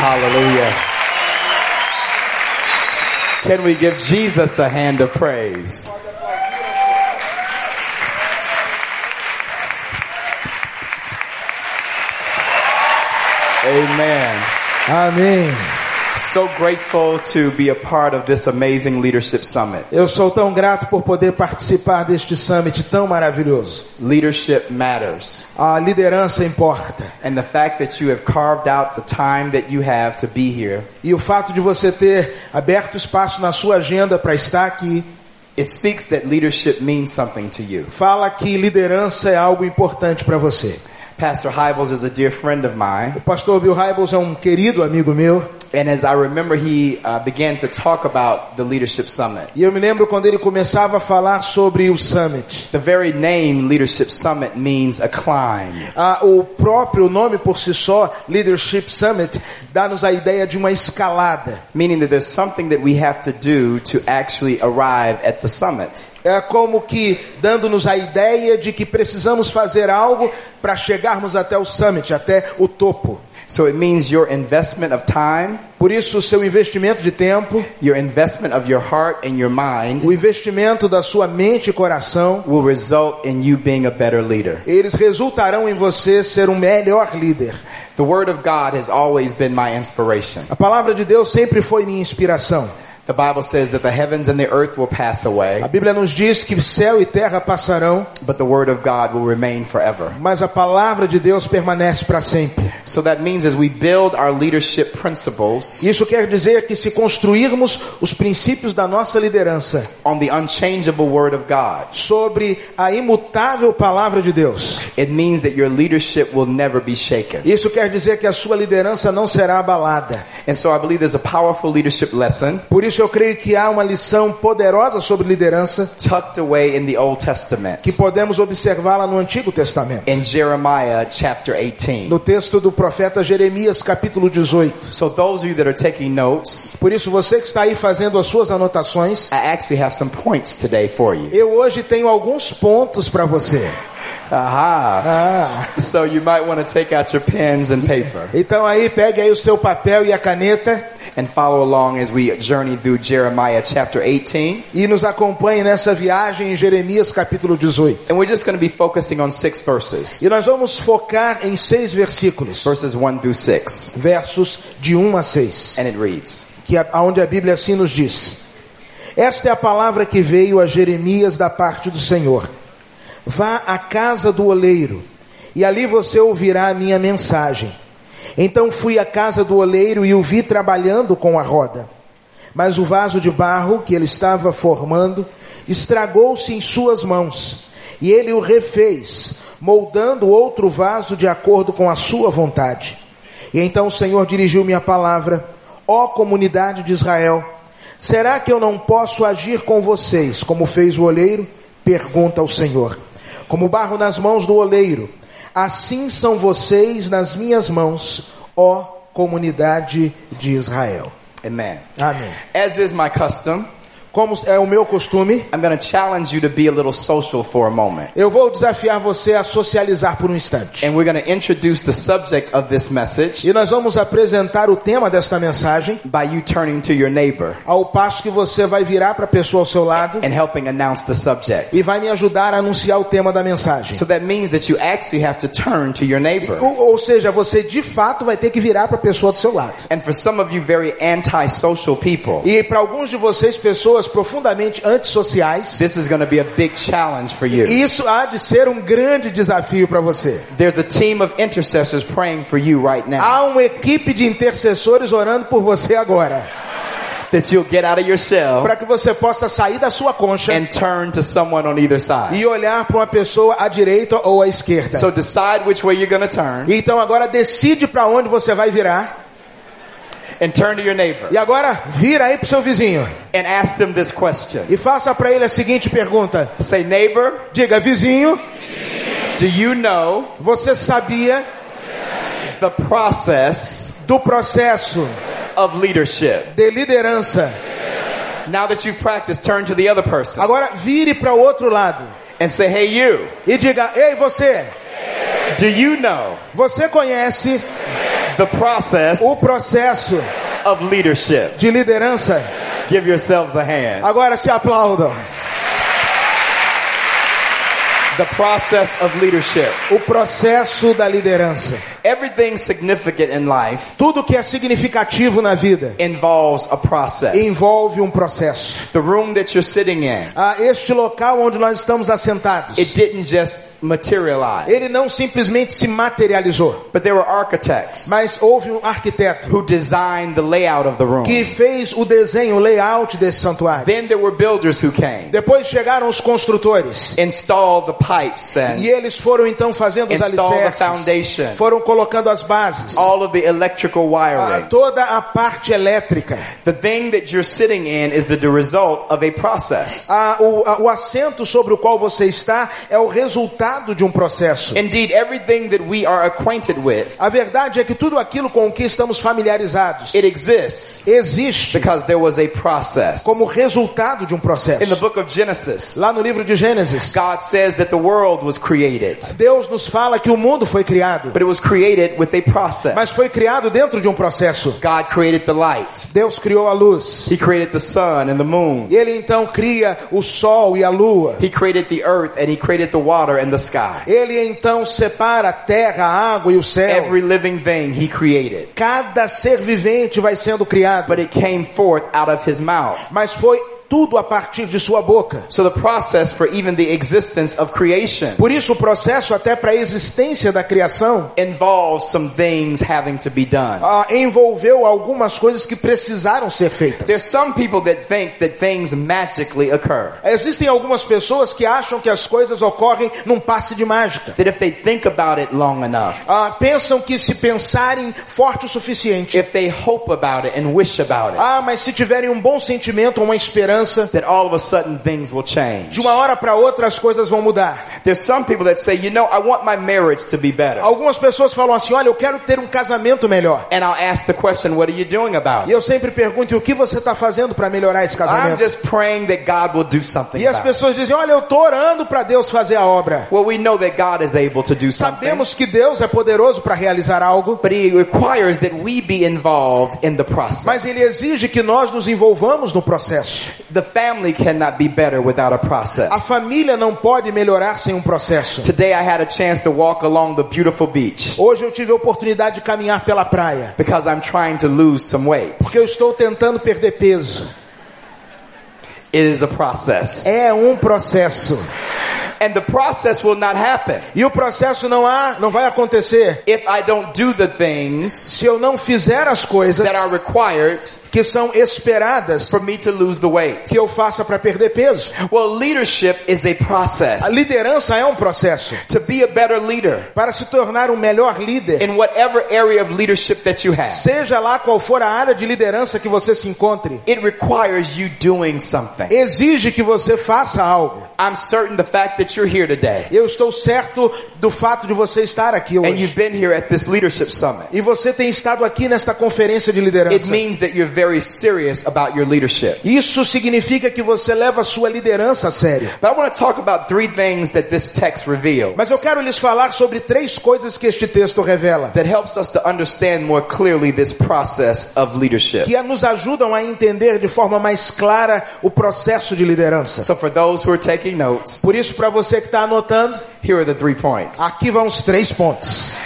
Hallelujah. Can we give Jesus a hand of praise? Amen. Amém. So grateful to be a part of this amazing leadership summit. Eu sou tão grato por poder participar deste summit tão maravilhoso. Leadership matters. A liderança importa. And the fact that you have carved out the time that you have to be here, E o fato de você ter aberto espaço na sua agenda para estar aqui it speaks that leadership means something to you. fala que liderança é algo importante para você. Pastor Hybels is a dear friend of mine, O pastor Bill Hybels é um querido amigo meu. And as I remember, he uh, began to talk about the leadership summit. E eu me lembro quando ele começava a falar sobre o summit. The very name Leadership Summit means a climb. Ah, o próprio nome por si só, Leadership Summit, dá-nos a ideia de uma escalada. meaning that there's something that we have to do to actually arrive at the summit. É como que dando-nos a ideia de que precisamos fazer algo para chegarmos até o summit, até o topo. So it means your investment of time, Por isso, o seu investimento de tempo, your investment of your heart and your mind o investimento da sua mente e coração, will result in you being a better leader. eles resultarão em você ser um melhor líder. The Word of God has always been my inspiration. A palavra de Deus sempre foi minha inspiração. The Bible says that the heavens and the earth will pass away, A Bíblia nos diz que céu e terra passarão, but the Word of God will remain forever. mas a palavra de Deus permanece para sempre. So that means as we build our leadership principles Isso quer dizer que se construirmos os princípios da nossa liderança on the unchangeable Word of God, sobre a imutável palavra de Deus, it means that your leadership will never be shaken. isso quer dizer que a sua liderança não será abalada. And so I believe there's a powerful leadership lesson Por isso eu creio que há uma lição poderosa sobre liderança tucked away in the Old Testament que podemos observá-la no Antigo Testamento. in Jeremiah chapter 18. No texto do profeta Jeremias, capítulo 18. So those of you that are taking notes, Por isso, você que está aí fazendo as suas anotações, I actually have some points today for you. eu hoje tenho alguns pontos para você. Aha. Ah, So you might want to take out your pens and paper então aí pegue aí o seu papel e a caneta and follow along as we journey through Jeremiah chapter 18. e nos acompanhe nessa viagem em Jeremias, capítulo 18. And we're just going to be focusing on six verses, E nós vamos focar em seis versículos, verses 1 through 6. versos de 1 a 6, And it reads, que é onde a Bíblia assim nos diz: Esta é a palavra que veio a Jeremias da parte do Senhor. Vá à casa do oleiro, e ali você ouvirá a minha mensagem. Então fui à casa do oleiro e o vi trabalhando com a roda. Mas o vaso de barro que ele estava formando estragou-se em suas mãos, e ele o refez, moldando outro vaso de acordo com a sua vontade. E então o Senhor dirigiu-me a palavra: Ó comunidade de Israel, será que eu não posso agir com vocês como fez o oleiro? Pergunta o Senhor. Como barro nas mãos do oleiro, assim são vocês nas minhas mãos, ó comunidade de Israel. Amen. Amém. As is my custom, Como é o meu costume, I'm going to challenge you to be a little social for a moment. eu vou desafiar você a socializar por um instante. And we're going to introduce the subject of this message E nós vamos apresentar o tema desta mensagem, by you turning to your neighbor ao passo que você vai virar para a pessoa ao seu lado and helping announce the subject. e vai me ajudar a anunciar o tema da mensagem. So that means that you actually have to turn to your neighbor. Ou, ou seja, você de fato vai ter que virar para a pessoa do seu lado. And for some of you very antisocial people, E para alguns de vocês, pessoas profundamente antissociais, this is going to be a big challenge for you. isso há de ser um grande desafio para você. There's a team of intercessors praying for you right now Há uma equipe de intercessores orando por você agora, that you'll get out of your shell para que você possa sair da sua concha and turn to someone on either side. e olhar para uma pessoa à direita ou à esquerda. So decide which way you're turn Então agora decide para onde você vai virar. And turn to your neighbor E agora vira aí para seu vizinho and ask them this question. e faça para ele a seguinte pergunta: Say, neighbor, Diga, vizinho, do you know você sabia the process do processo of leadership? de liderança? Now that you've practiced, turn to the other person Agora vire para o outro lado and say, hey, you, e diga: Ei, você, Do you know Você conhece the process o processo of leadership? de liderança? Give yourselves a hand. Agora se aplaudam. The process of leadership. O processo da liderança. Everything significant in life Tudo que é significativo na vida involves a process. envolve um processo. The room that you're sitting in, Ah, este local onde nós estamos assentados, it didn't just materialize. ele não simplesmente se materializou, But there were architects mas houve um arquiteto who designed the layout of the room. que fez o desenho, o layout desse santuário. Then there were builders who came, Depois chegaram os construtores installed the pipes and e eles foram então fazendo os installed the alicerces, foundation, foram colocando as bases, all of the electrical ah, wiring. toda a parte elétrica. The thing that you're sitting in is the, the result of a process. Ah, o, a- o assento sobre o qual você está é o resultado de um processo. Indeed, everything that we are acquainted with, A verdade é que tudo aquilo com o que estamos familiarizados it exists existe because there was a process. como resultado de um In the processo. book of Genesis, Lá no livro de Gênesis, God says that the world was created, Deus nos fala que o mundo foi criado, but it was created with a process. mas foi criado dentro de um processo. God created the light. Deus criou a luz. He created the sun and the moon. E ele então cria o sol e a lua. He created the earth and he created the water and the sky. Ele então separa a terra, a água e o céu. Every living thing he created. Cada ser vivente vai sendo criado, But it came forth out of his mouth. mas foi tudo a partir de sua boca. So the process for even the existence of creation Por isso o processo até para a existência da criação involves some things having to be done. ah, envolveu algumas coisas que precisaram ser feitas. There's some people that think that things magically occur. Existem algumas pessoas que acham que as coisas ocorrem num passe de mágica. That if they think about it long enough, Ah, pensam que se pensarem forte o suficiente, if they hope about it and wish about it, ah, mas se tiverem um bom sentimento, uma esperança, that all of a sudden things will change. de uma hora para outra as coisas vão mudar. There's some people that say, you know, I want my marriage to be better. Algumas pessoas falam assim: olha, eu quero ter um casamento melhor. And I'll ask the question, what are you doing about E it? eu sempre pergunto: e o que você está fazendo para melhorar esse I'm casamento? just praying that God will do something E as pessoas dizem: olha, eu estou orando para Deus fazer a obra. Well, we know that God is able to do something, Sabemos que Deus é poderoso para realizar algo, but He requires that we be involved in the process. mas Ele exige que nós nos envolvamos no processo. The family cannot be better without a process. A família não pode melhorar sem um processo. Today I had a chance to walk along the beautiful beach Hoje eu tive a oportunidade de caminhar pela praia, because I'm trying to lose some weight. porque eu estou tentando perder peso. It is a process. É um processo. And the process will not happen E o processo não há, não vai acontecer if I don't do the things se eu não fizer as coisas that are required que são esperadas for me to lose the weight. que eu faça para perder peso. Well, leadership is a A process. liderança é um processo. To be a better leader Para se tornar um melhor líder, in whatever area of leadership that you have, seja lá qual for a área de liderança que você se encontre, it requires you doing something. exige que você faça algo. I'm certain the fact that you're here today Eu estou certo do fato de você estar aqui and hoje. you've been here at this leadership summit. E você tem estado aqui nesta conferência de It liderança. means that you're very serious about your leadership. Isso significa que você leva a sua liderança a sério. But I want to talk about three things that this text reveals Mas eu quero lhes falar sobre três coisas que este texto revela, that helps us to understand more clearly this process of leadership. que nos ajudam a entender de forma mais clara o processo de liderança. So for those who are taking notes, Por isso, para você que está anotando, here are the three points. aqui vão os três pontos.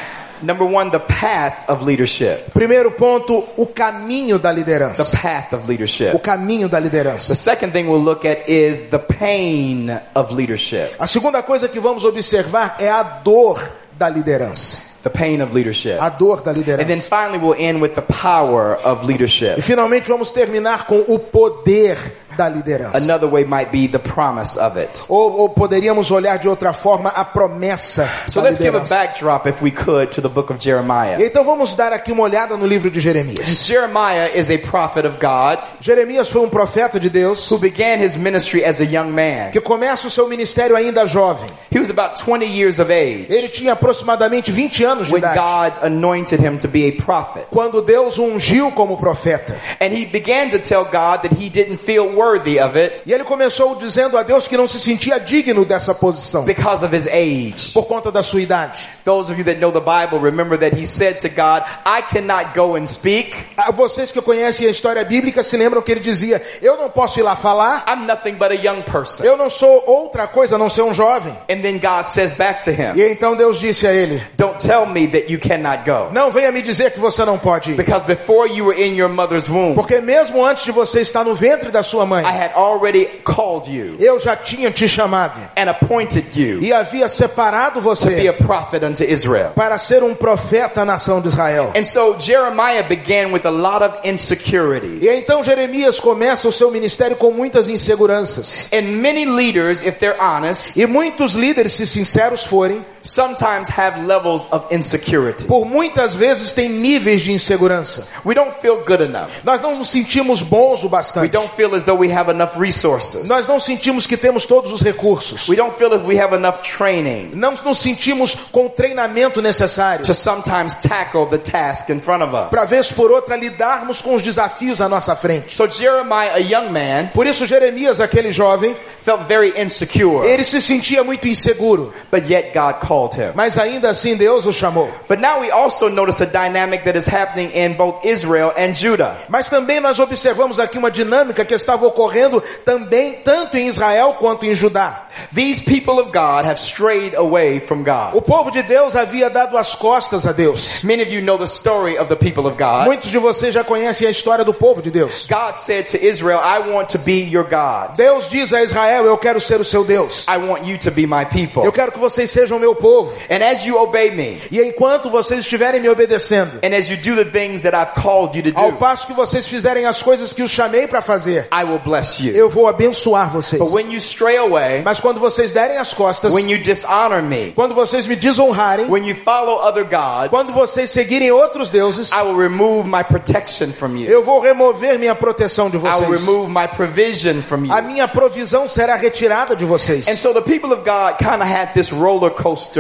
Number one, the path of leadership. Primeiro ponto, o caminho da The liderança. path of O leadership. caminho da The liderança. second thing we'll look at is the pain of leadership. A segunda coisa que vamos observar é a dor da liderança. The pain of leadership. A dor da And then liderança. finally, we'll end with the power of leadership. E finalmente vamos terminar com o poder da liderança. Another way might be the promise of it. Ou, ou poderíamos olhar de outra forma a promessa So da let's give a liderança. backdrop, if we could, to the book of Jeremiah. Então vamos dar aqui uma olhada no livro de Jeremias. Jeremiah is a prophet of God Jeremias foi um profeta de Deus who began his ministry as a young man. que começa o seu ministério ainda jovem. He was about 20 years of age. Ele tinha aproximadamente 20 anos de when idade, God anointed him to be a prophet. quando Deus o ungiu como profeta. And he began to tell God that he didn't feel worthy of it E ele começou dizendo a Deus que não se sentia digno dessa posição because of his age. por conta da sua idade. Those of you that know the Bible remember that he said to God, I cannot go and speak. Ah, Vocês que conhecem a história bíblica se lembram que ele dizia: Eu não posso ir lá falar, I'm nothing but a young person. eu não sou outra coisa a não ser um jovem. And then God says back to him, E então Deus disse a ele: Don't tell me that you cannot go. Não venha me dizer que você não pode ir. Because before you were in your mother's womb, Porque mesmo antes de você estar no ventre da sua mãe, I had already called you eu já tinha te chamado and appointed you e havia separado to be você a prophet unto Israel. para ser um profeta à nação de Israel. And so Jeremiah began with a lot of insecurities. E então Jeremias começa o seu ministério com muitas inseguranças. And many leaders, if they're honest, E muitos líderes, se sinceros forem, sometimes have levels of insecurity. por muitas vezes têm níveis de insegurança. We don't feel good enough. Nós não nos sentimos bons o We bastante. don't feel as though we have enough resources. Nós não sentimos que temos todos os recursos. We don't feel as we have enough training Não nos sentimos com o treinamento necessário to sometimes tackle the task in front of us. para vez por outra lidarmos com os desafios à nossa frente. So Jeremiah, a young man, Por isso Jeremias, aquele jovem, felt very insecure, ele se sentia muito inseguro, but yet God called him. mas ainda assim Deus o chamou. But now we also notice a dynamic that is happening in both Israel and Judah. Mas também nós observamos aqui uma dinâmica que estava ocorrendo também tanto em Israel quanto em Judá. These people of God have strayed away from God. O povo de Deus havia dado as costas a Deus. Many of you know the story of the people of God. Muitos de vocês já conhecem a história do povo de Deus. God said to Israel, I want to be your God. Deus diz a Israel: Eu quero ser o seu Deus. I want you to be my people. Eu quero que vocês sejam meu povo. And as you obey me, E enquanto vocês estiverem me obedecendo, and as you do the things that I've called you to ao do, passo que vocês fizerem as coisas que os chamei para fazer, I will bless you. eu vou abençoar vocês. But when you stray away, Mas quando vocês derem as costas, when you dishonor me, quando vocês me desonrarem, when you follow other gods, quando vocês seguirem outros deuses, I will remove my protection from you. eu vou remover minha proteção de I will vocês. remove my provision from you. A minha provisão será retirada de vocês. And so the people of God kind of had this roller coaster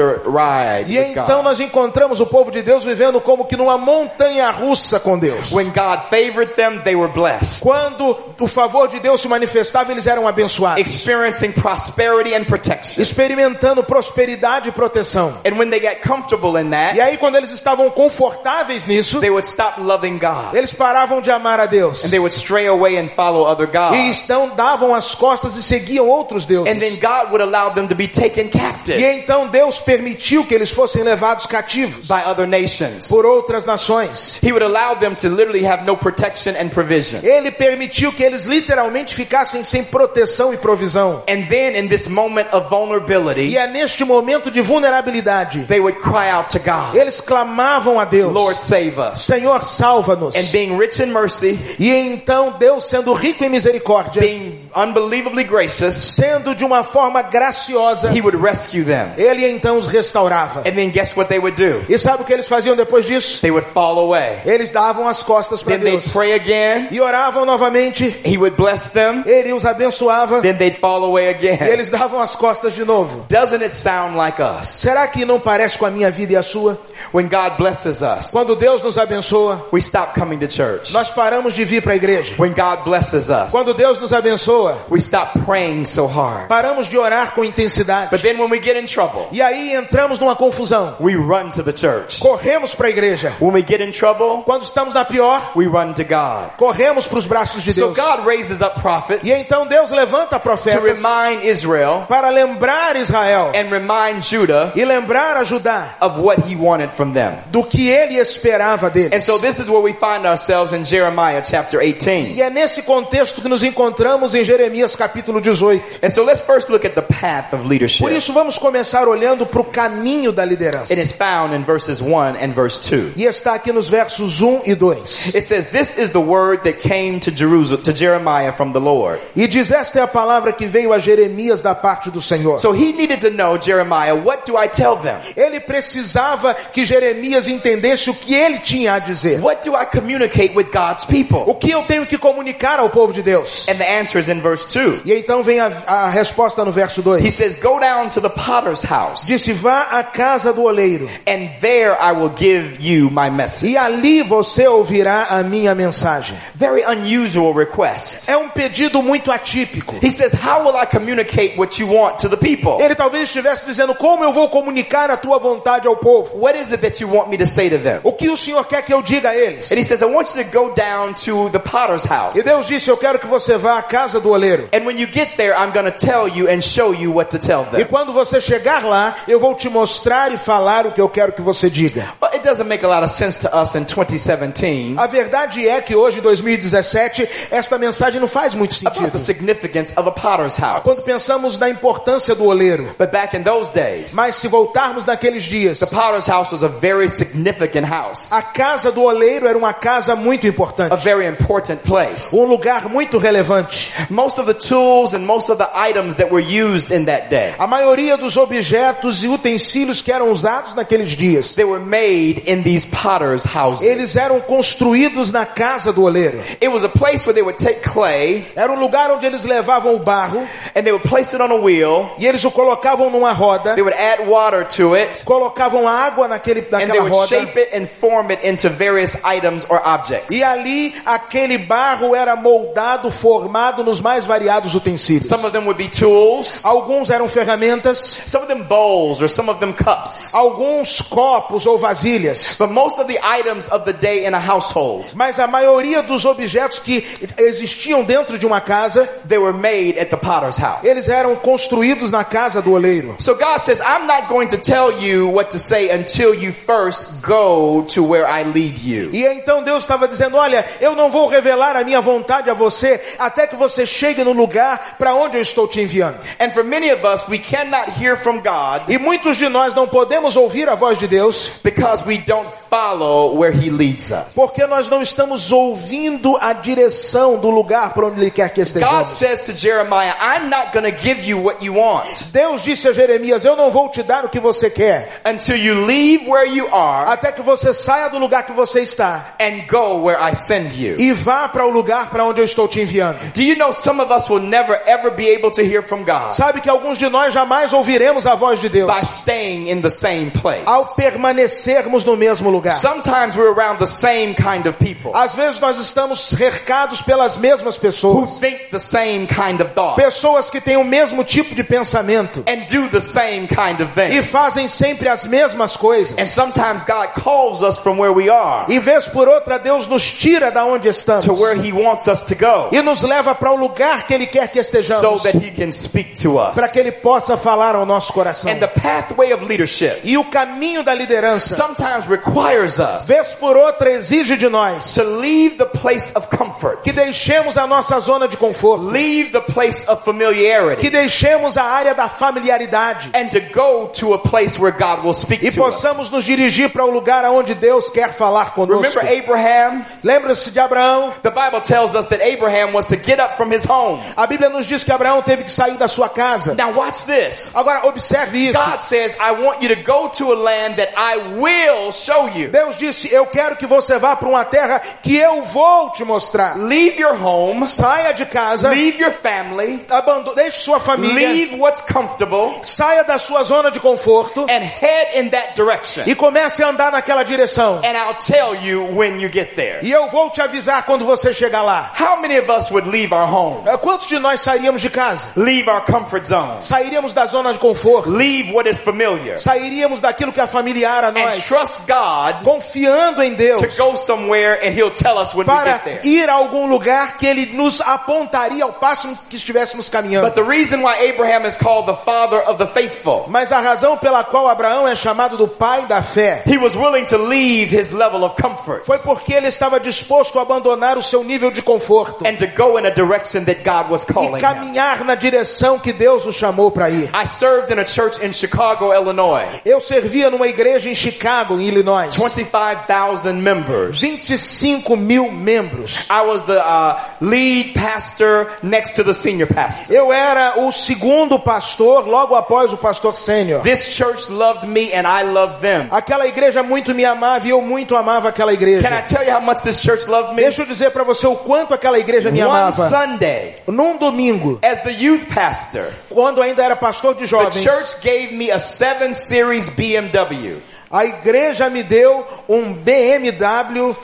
E então nós encontramos o povo de Deus vivendo como que numa montanha russa com Deus. When God favored them, they were blessed, Quando o favor de Deus se manifestava, eles eram abençoados, experiencing prosperity and protection. experimentando prosperidade e proteção. And when they got comfortable in E that, aí, quando eles estavam confortáveis nisso, they would stop loving God eles paravam de amar a Deus and they would stray away and follow other e então davam as costas e seguiam outros And then deuses. God would allow them to be taken E então Deus permitiu que eles fossem levados cativos by other nations. por outras nações. He would allow them to literally have no protection and provision. Ele permitiu que eles literalmente ficassem sem proteção e provisão. And then in this moment of E vulnerability, é neste momento de vulnerabilidade, they would cry out to God, eles clamavam a Deus: Lord, save us. Senhor, salva-nos. And being rich in mercy, E então Deus, sendo rico em misericórdia, being unbelievably gracious, sendo de uma forma graciosa, He would rescue them. ele então os restaurava. And then guess what they would do? E sabe o que eles faziam depois disso? They would fall away. Eles davam as costas para Deus pray again. e oravam novamente. He would bless them. Ele os abençoava Then they'd fall away e eles davam as costas de novo. Doesn't it sound like us? Será que não parece com a minha vida e a sua? When God blesses us, Quando Deus nos abençoa, we stop coming to church. nós paramos de vir para a igreja. When God blesses us, Quando Deus nos abençoa, we stop praying so hard. paramos de orar com intensidade. But then when we get in trouble, E aí entramos numa confusão. we run to the church. Corremos para a igreja. When we get in trouble, Quando estamos na pior, we run to God. corremos para os braços de So Deus. God raises up prophets E então Deus levanta to profetas remind Israel para lembrar Israel and remind Judah e lembrar a Judá of what he wanted from them. do que ele esperava And deles. so this is where we find ourselves in Jeremiah chapter 18. E é nesse contexto que nos encontramos em Jeremias capítulo 18. And so let's first look at the path of leadership. Por isso vamos começar olhando para o caminho da liderança. It is found in verses 1 and verse 2. E está aqui nos versos 1 e 2. It says, This is the word that came to Jerusalem, to Jeremiah from the Lord. E diz: Esta é a palavra que veio a Jeremias da parte do Senhor. So he needed to know, Jeremiah, what do I tell them? Ele precisava que Jeremias entendesse o que ele tinha a dizer. What do I communicate with God's people? O que eu tenho que comunicar ao povo de Deus? And the answer is in verse 2. E então vem a, a resposta no verso He 2. says, Go down to the potter's house. Disse: Vá à casa do oleiro, and there I will give you my message. e ali você ouvirá a minha mensagem. Very unusual request. É um pedido muito atípico. He says, How will I communicate what you want to the people? Ele talvez estivesse dizendo: Como eu vou comunicar a tua vontade ao povo? What is it that you want me to say to them? O que o Senhor quer que eu diga a eles? And he says, I want you to go down to the potter's house. E Deus disse: Eu quero que você vá à casa do oleiro. And when you get there, I'm going to tell you and show you what to tell E them. quando você chegar lá, eu vou te mostrar e falar o que eu quero que você diga. But it doesn't make a lot of sense to us in 2017 A verdade é que hoje, em 2017, esta mensagem não faz muito sentido. the significance of a potter's Quando pensamos na importância do oleiro. But back in those days, Mas se voltarmos naqueles dias, the potter's house was a very significant house, a casa do oleiro era uma casa muito importante. very important place. Um lugar muito relevante. Most of the tools and most of the items that were used in that day, A maioria dos objetos e utensílios que eram usados naqueles dias, they were made in these potter's houses. eles eram construídos na casa do oleiro. It was a place where they would take clay Era um lugar onde eles levavam o barro and they would place it on a wheel. e eles o colocavam numa roda, They would add water to it colocavam água naquele, and they naquela would roda. shape it and form it into various items or objects. E ali aquele barro era moldado, formado nos mais variados utensílios. Some of them would be tools, Alguns eram ferramentas, some of them bowls or some of them cups. alguns copos ou vasilhas. But most of the items of the day in a household, Mas a maioria dos objetos que existiam dentro de uma casa, they were made at the potter's house. eles eram construídos na casa do oleiro. So God says, I'm not going to tell you what to say until you first go to where I lead you. E então Deus estava dizendo: Olha, eu não vou revelar a minha vontade a você até que você chegue no lugar para onde eu estou te enviando. And for many of us, we cannot hear from God E muitos de nós não podemos ouvir a voz de Deus because we don't follow where He leads us. porque nós não estamos ouvindo a direção do lugar para onde Ele quer que God estejamos. says to Jeremiah, I'm not going to give you what you want Deus disse a Jeremias: Eu não vou te dar o que você quer until you leave where you are até que você saia do lugar que você está and go where I send you. e vá para o lugar para onde eu estou te enviando. Do you know some of us will never ever be able to hear from God Sabe que alguns de nós jamais ouviremos a voz de Deus by staying in the same place? ao permanecermos no mesmo lugar. Sometimes we're around the same kind of people Às vezes nós estamos cercados pelas mesmas who pessoas, think the same kind of thoughts pessoas que têm o mesmo tipo de pensamento and do the same kind of e things. fazem sempre as mesmas And coisas. sometimes God calls us from where we are E vez por outra Deus nos tira da onde estamos to where He wants us to go e nos leva para o lugar que Ele quer que so estejamos, that He can speak to para us. que Ele possa falar ao nosso coração. And the pathway of leadership E o caminho da liderança, sometimes requires us vez por outra, exige de nós to leave the place of comfort, que deixemos a nossa zona de conforto, leave the place of que familiarity, deixemos a área da familiaridade and to go to a place where God will speak e to us. possamos nos dirigir para o lugar aonde Deus quer falar conosco. Remember Abraham? Lembra-se de Abraão? The Bible tells us that Abraham was to get up from his home. A Bíblia nos diz que Abraão teve que sair da sua casa. Now watch this. Agora observe isso. God says, I want you to go to a land that I will show you. Deus disse: Eu quero que você vá para uma terra que eu vou te mostrar. Leave your home, Saia de casa, leave your family, abandone, deixe sua família, leave what's comfortable, saia da sua zona de conforto and head in that direction. e comece a andar naquela direção. And I'll tell you when you get there. E eu vou te avisar quando você chegar lá. How many of us would leave our home? Eh, Quantos de nós sairíamos de casa? Leave our comfort zone. Sairíamos da zona de conforto. Leave what is familiar. Sairíamos daquilo que é familiar a And nós. trust God Confiando em Deus. to go somewhere and He'll tell us when we para get there. ir a algum lugar que ele nos apontaria ao passo que estivéssemos caminhando. But the reason why Abraham is called the father of the faithful, Mas a razão pela qual Abraão é chamado do pai da fé he was willing to leave his level of comfort foi porque ele estava disposto a abandonar o seu nível de conforto and to go in a direction that God was e calling him. caminhar na direção que Deus o chamou para ir. I served in a church in Chicago, Illinois. Eu servia numa igreja em Chicago, em Illinois. 25,000 members. 25 mil membros. I was the uh, lead pastor next to the senior pastor. Eu era o segundo pastor, logo após o pastor sênior. This church loved me and I loved them. Aquela igreja muito me amava e eu muito amava aquela Can I igreja. tell you how much this church loved me? Deixa eu dizer para você o quanto aquela igreja me One amava. Sunday, Num domingo, as the youth pastor, quando ainda era pastor de the jovens, church gave gave me a 7 Series BMW. A igreja me deu um BMW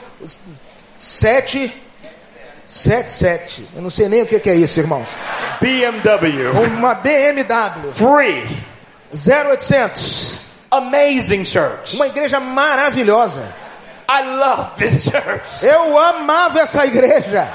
777. Eu não sei nem o que que é isso, irmãos. BMW. Uma BMW Free. 0800. Amazing church. Uma igreja maravilhosa. I love this church. Eu amava essa igreja.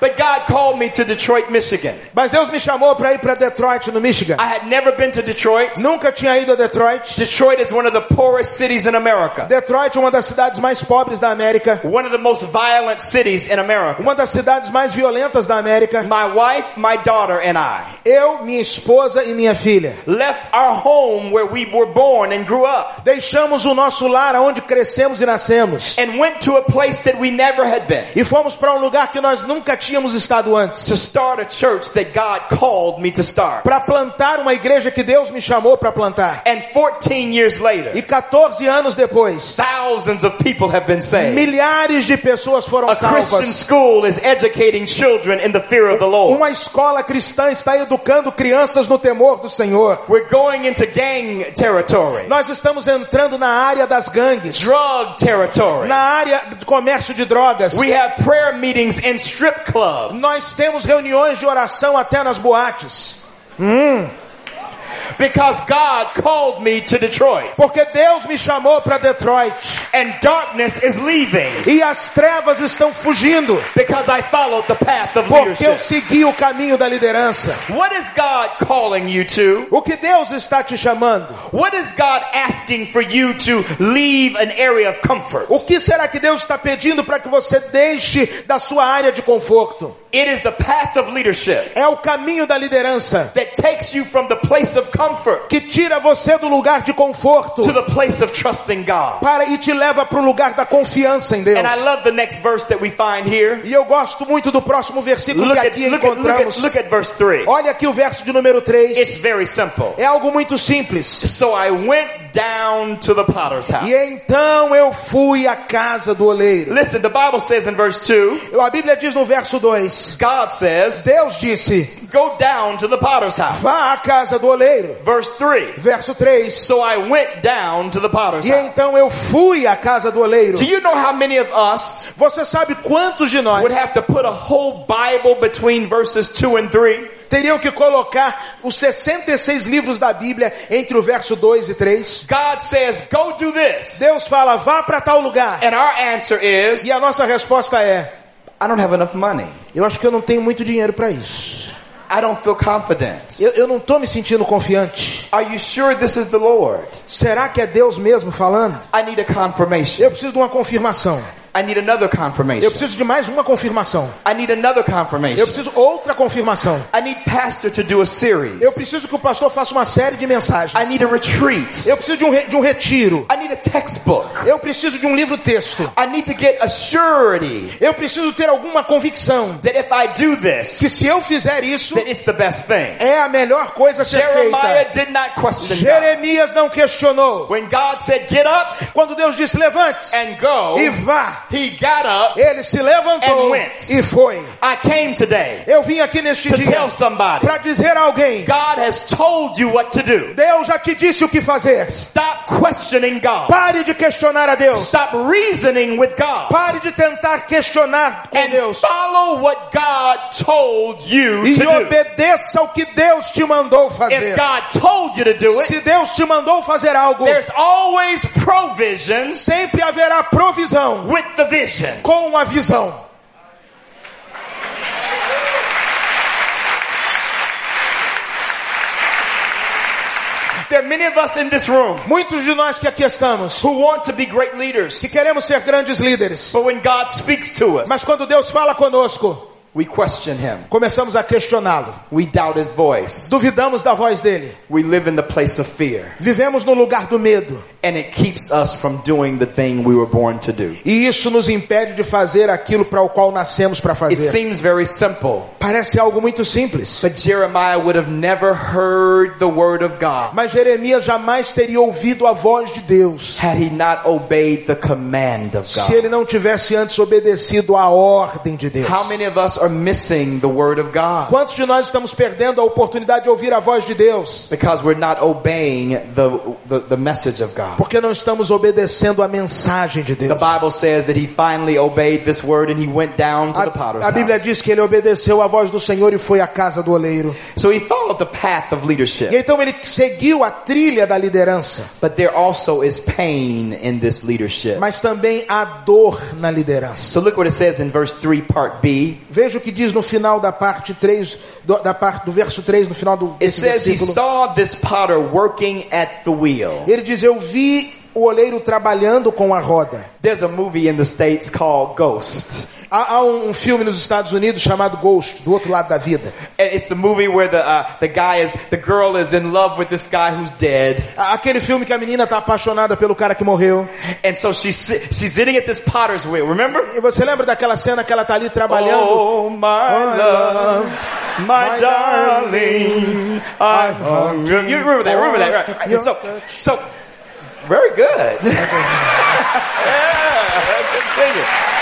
But God called me to Detroit, Michigan. Mas Deus me chamou para ir para Detroit, no Michigan. I had never been to Detroit. Nunca tinha ido a Detroit. Detroit is one of the poorest cities in America. Detroit é uma das cidades mais pobres da América. One of the most violent cities in America. Uma das cidades mais violentas da América. My wife, my daughter, and I Eu, minha esposa e minha filha. left our home where we were born and grew up Deixamos o nosso lar onde crescemos e nascemos. and went to a place that we never had been E fomos para um lugar que nós nunca tínhamos estado antes. to start a church that God called me to start. Para plantar uma igreja que Deus me chamou para plantar. And 14 years later, E 14 anos depois, thousands of people have been saved. milhares de pessoas foram A Christian salvas. school is educating children in the fear of the Lord. Uma escola cristã está educando crianças no temor do Senhor. We're going into gang territory, Nós estamos entrando na área das gangues, drug territory. na área do comércio de drogas. We have prayer meetings in strip clubs Nós temos reuniões de oração até nas boates. Because God called me to Detroit. Porque Deus me chamou para Detroit. And darkness is leaving E as trevas estão fugindo. because I followed the path of Porque eu leadership. segui o caminho da liderança. What is God calling you to? O que Deus está te chamando? What is God asking for you to leave an area of comfort? O que será que Deus está pedindo para que você deixe da sua área de conforto? It is the path of leadership É o caminho da liderança that takes you from the place of comfort que tira você do lugar de conforto to the place of trusting God. para e te leva para o lugar da confiança em Deus. And I love the next verse that we find here. E eu gosto muito do próximo versículo Look que at, aqui at, look at, encontramos. look at verse 3. Olha aqui o verso de número 3. It's very simple. É algo muito simples. So I went down to the potter's house. E então eu fui à casa do oleiro. Listen, the Bible says in verse 2, A Bíblia diz no verso 2: God says, Deus disse: Go down to the potter's house. Vá à casa do oleiro. Verse 3, Verso 3: So I went down to the potter's E house. então eu fui à casa do oleiro. Do you know how many of us Você sabe quantos de nós would have to put a whole Bible between verses 2 and 3? Teriam que colocar os 66 livros da Bíblia entre o verso 2 e 3? God says, Go do this. Deus fala: Vá para tal lugar. And our answer is, E a nossa resposta é: I don't have enough money. Eu acho que eu não tenho muito dinheiro para isso. I don't feel confident. Eu, eu não estou me sentindo confiante. Are you sure this is the Lord? Será que é Deus mesmo falando? I need a confirmation. Eu preciso de uma confirmação. I need another Eu confirmation. preciso de mais uma confirmação. I need another Eu confirmation. preciso outra confirmação. I need pastor to do a series. Eu preciso que o pastor faça uma série de mensagens. I need a retreat. Eu preciso de um, re- de um retiro. I need a textbook. Eu preciso de um livro texto. I need to get a surety Eu preciso ter alguma convicção that if I do que this, se eu fizer isso that it's the best thing. é a melhor coisa a ser Jeremiah feita. did not question. Jeremias não questionou. When God said, get up Quando Deus disse levante-se and go, e vá, he got up. ele se levantou And went. e foi. I came today Eu vim aqui neste to dia tell somebody, para dizer a alguém: God has told you what to do. Deus já te disse o que fazer. Stop questioning God. Pare de questionar a Deus. Stop reasoning with God. Pare de tentar questionar com And Deus. follow what God told you E to do. obedeça o que Deus te mandou If fazer. God told you to do it, Se Deus te mandou fazer algo, there's always provisions sempre haverá provisão with. Com a visão. There are many of us in this room Muitos de nós que aqui estamos, who want to be great leaders. que queremos ser grandes líderes, But when God speaks to us, mas quando Deus fala conosco, we question him. começamos a questioná-lo. We doubt his voice. Duvidamos da voz dele. We live in the place of fear. Vivemos no lugar do medo. And it keeps us from doing the thing we were born to do. E isso nos impede de fazer aquilo para o qual nascemos para It fazer. seems very simple, Parece algo muito simples. but Jeremiah would have never heard the word of God Mas Jeremias jamais teria ouvido a voz de Deus had he not obeyed the command of se God. ele não tivesse antes obedecido à ordem de Deus. How many of us us are missing the word of God Quantos de nós estamos perdendo a oportunidade de ouvir a voz de Deus? because we're not obeying the, the, the message of God? Porque não estamos obedecendo a mensagem de The Deus. Bible says that he finally obeyed this word and he went down to the potter's A, a Bíblia house. diz que ele obedeceu a voz do Senhor e foi à casa do oleiro. So he followed the path of E leadership. então ele seguiu a trilha da liderança. But there also is pain in this leadership. Mas também há dor na liderança. So look what it says in verse 3, part B. Veja o que diz no final da parte 3, do, da parte do verso 3, no final do desse says he versículo. saw this potter working at the wheel. Ele diz: Eu vi o oleiro trabalhando com a roda. There's a movie in the States called Ghost. Há, há um filme nos Estados Unidos chamado Ghost, do outro lado da vida. It's the movie where the uh, the guy is the girl is in love with this guy who's dead, Aquele filme que a menina está apaixonada pelo cara que morreu. and so she's she's sitting at this potter's wheel. Remember? E você lembra daquela cena que ela está ali trabalhando? Oh my love, my darling, I hunger. You remember that? Remember that? Right? So so very good. yeah, good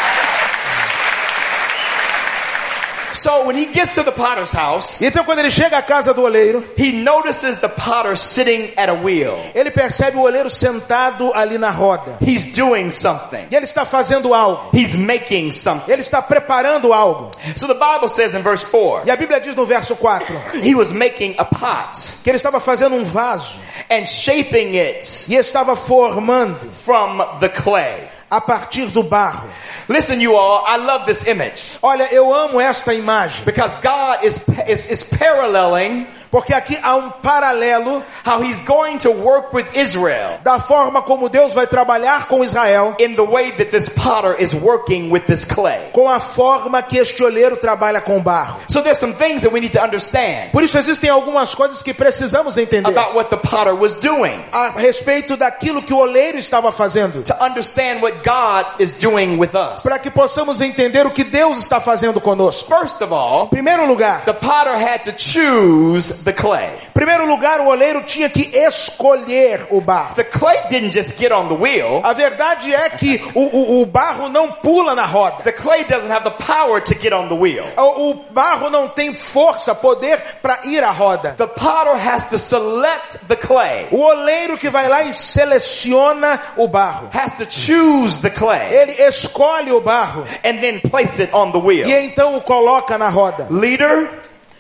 So when he gets to the potter's house, Então quando ele chega à casa do oleiro, he notices the potter sitting at a wheel. ele percebe o oleiro sentado ali na roda. He's doing something. E ele está fazendo algo. He's making something. Ele está preparando algo. So the Bible says in verse 4, E a Bíblia diz no verso 4 he was making a pot que ele estava fazendo um vaso and shaping it e estava formando from the clay. A partir do barro. Listen, you all, I love this image Olha, eu amo esta imagem, because God is, is, is paralleling porque aqui há um paralelo how he's going to work with Israel da forma como Deus vai trabalhar com Israel, in the way that this potter is working with this clay. com a forma que este oleiro trabalha com barro. So there's some things that we need to understand Por isso existem algumas coisas que precisamos entender about what the potter was doing a respeito daquilo que o oleiro estava fazendo, to understand what God is doing with us. para que possamos entender o que Deus está fazendo conosco. First of all, primeiro lugar, the potter had to choose the clay. primeiro lugar, o oleiro tinha que escolher o barro. The clay didn't just get on the wheel. A verdade é que o, o, o barro não pula na roda. The clay doesn't have the power to get on the wheel. O, o barro não tem força, poder para ir à roda. The potter has to select the clay, O oleiro que vai lá e seleciona o barro. has to choose the clay, Ele escolhe o barro and then place it on the wheel. e então o coloca na roda. Leader,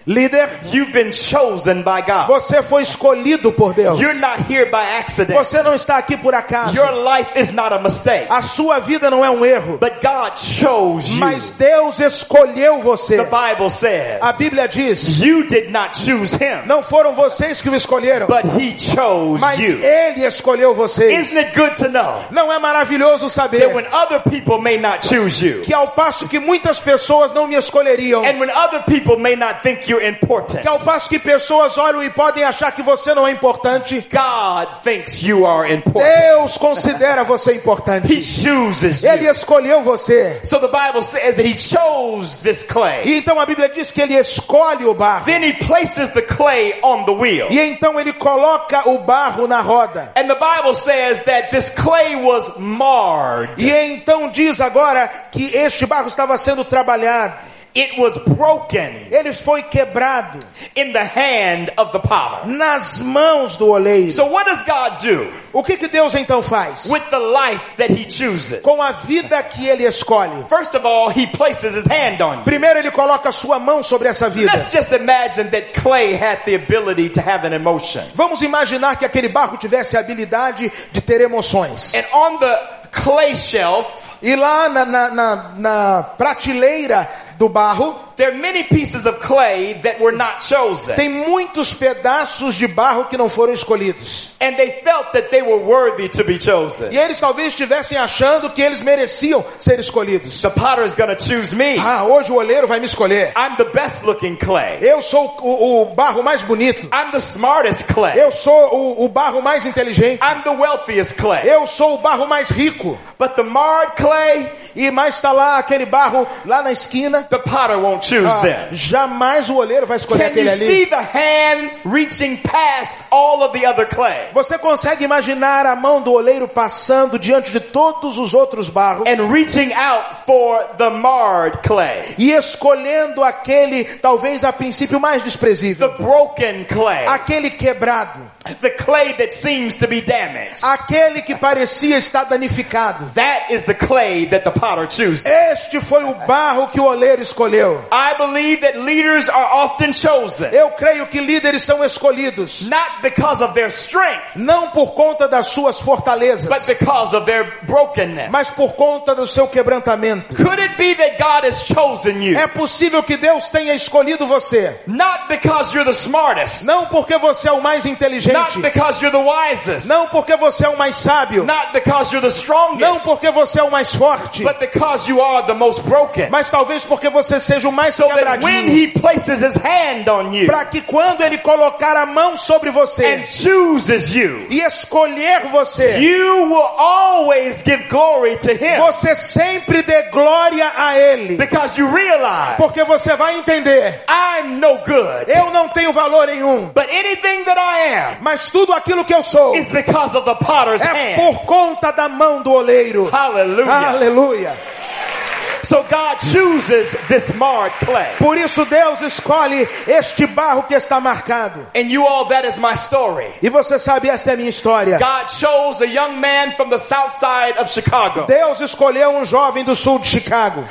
Líder, you've been chosen by God. você foi escolhido por Deus. You're not here by accident. Você não está aqui por acaso. Your life is not a mistake, A sua vida não é um erro, but God chose you. mas Deus escolheu você. The Bible says A Bíblia diz: you did not choose him, não foram vocês que o escolheram, but he chose mas you. Ele escolheu vocês. Isn't it good to know Não é maravilhoso that saber when other people may not choose you, que ao passo que muitas pessoas não me escolheriam, and when other people may not think you're important, que ao passo que pessoas olham e podem achar que você não é importante, God thinks you are important. Deus considera você He importante. chooses Ele you. escolheu você. So the Bible says that he chose this clay. E então a Bíblia diz que ele escolhe o barro. Then he places the clay on the wheel. E então ele coloca o barro na roda. And the Bible says that this clay was marred. E então diz agora que este barro estava sendo trabalhado. It was broken Ele foi quebrado in the hand of the potter. nas mãos do oleiro. So what does God do O que, que Deus então faz? with the life that he chooses? Com a vida que ele escolhe. First of all, he places his hand on you. Primeiro ele coloca sua mão sobre essa vida. Let's just imagine that clay had the ability to have an emotion. Vamos imaginar que aquele barro tivesse a habilidade de ter emoções. And on the clay shelf, E lá na, na, na, na prateleira do barro, there are many pieces of clay that were not chosen. tem muitos pedaços de barro que não foram escolhidos. And they felt that they were worthy to be chosen. E eles talvez estivessem achando que eles mereciam ser escolhidos. The potter is going to choose me. Ah, hoje o oleiro vai me escolher. I'm the best looking clay. Eu sou o, o barro mais bonito. I'm the smartest clay. Eu sou o, o barro mais inteligente. I'm the wealthiest clay. Eu sou o barro mais rico. But the marred clay, E mais está lá aquele barro lá na esquina. the potter won't choose them. jamais o oleiro vai escolher Can you aquele see ali. the hand reaching past all of the other clay? Você consegue imaginar a mão do oleiro passando diante de todos os outros barros and reaching out for the marred clay, e escolhendo aquele, talvez a princípio mais desprezível, the broken clay, aquele quebrado, the clay that seems to be damaged? aquele que parecia estar danificado? That is the clay that the potter chooses. Este foi o barro que o oleiro escolheu. I believe that leaders are often chosen Eu creio que líderes são escolhidos not because of their strength, não por conta das suas but fortalezas, because of their brokenness. mas por conta do seu quebrantamento. Could it be that God has chosen you É possível que Deus tenha escolhido você, not because you're the smartest, não porque você é o mais not inteligente, because you're the wisest, não porque você é o mais sábio, not because you're the não porque você é o mais forte, but because you are the most broken? mas talvez porque você seja o mais So quebradinho, para que quando ele colocar a mão sobre você and chooses you, e escolher você, you will always give glory to Him. você sempre dê glória a ele, because you realize porque você vai entender, I'm no good, eu não tenho valor nenhum, but anything that I am mas tudo aquilo que eu sou is because of the potter's é hand. por conta da mão do oleiro. Hallelujah. Aleluia. So God chooses this marred clay. Por isso Deus escolhe este barro que está marcado. And you all, that is my story. E você sabe, esta é minha história. God chose a young man from the south side of Chicago, Deus escolheu um jovem do sul de Chicago,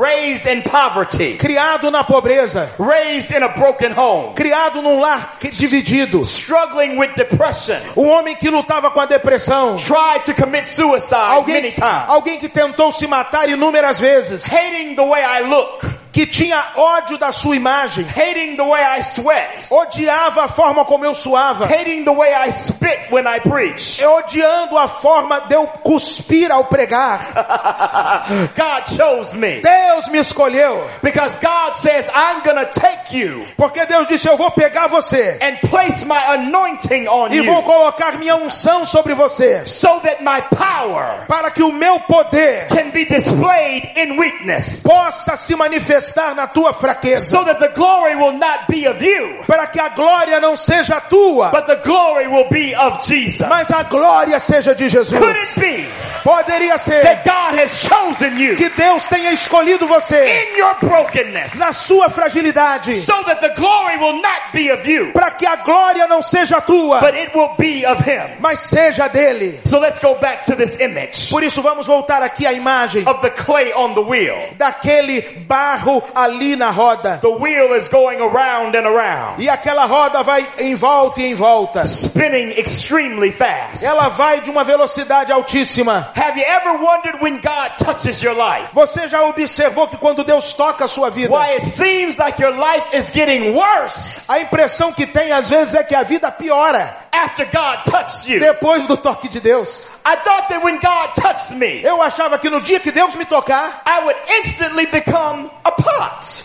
raised in poverty, criado na pobreza, raised in a broken home, criado num lar dividido, struggling with depression, um homem que lutava com a depressão, tried to commit suicide many alguém, times, alguém que tentou se matar inúmeras vezes, hating the way I look, que tinha ódio da sua imagem, hating the way I sweat, odiava a forma como eu suava, hating the way I spit when I preach. odiando a forma de eu cuspir ao pregar. God chose me Deus me escolheu, because God says, I'm to take you porque Deus disse: Eu vou pegar você and place my anointing on e vou you colocar minha unção sobre você, so that my power para que o meu poder can be displayed in weakness, possa se manifestar na tua fraqueza, so that the glory will not be of you, para que a glória não seja tua, but the glory will be of Jesus. mas a glória seja de Could Jesus. it be Poderia ser that God has chosen you que Deus tenha escolhido você in your brokenness na sua fragilidade, so that the glory will not be of you, para que a glória não seja tua, but it will be of Him? mas seja dele. So let's go back to this image Por isso vamos voltar aqui à imagem of the clay on the wheel. daquele barro ali na roda. The wheel is going around and around, E aquela roda vai em volta e em volta. spinning extremely fast. Ela vai de uma velocidade altíssima. Have you ever wondered when God touches your life? Você já observou que quando Deus toca a sua vida, Why it seems like your life is getting worse a impressão que tem às vezes é que a vida piora after God touched you. depois do toque de Deus. I thought that when God touched me, Eu achava que no dia que Deus me tocar, I would instantly become a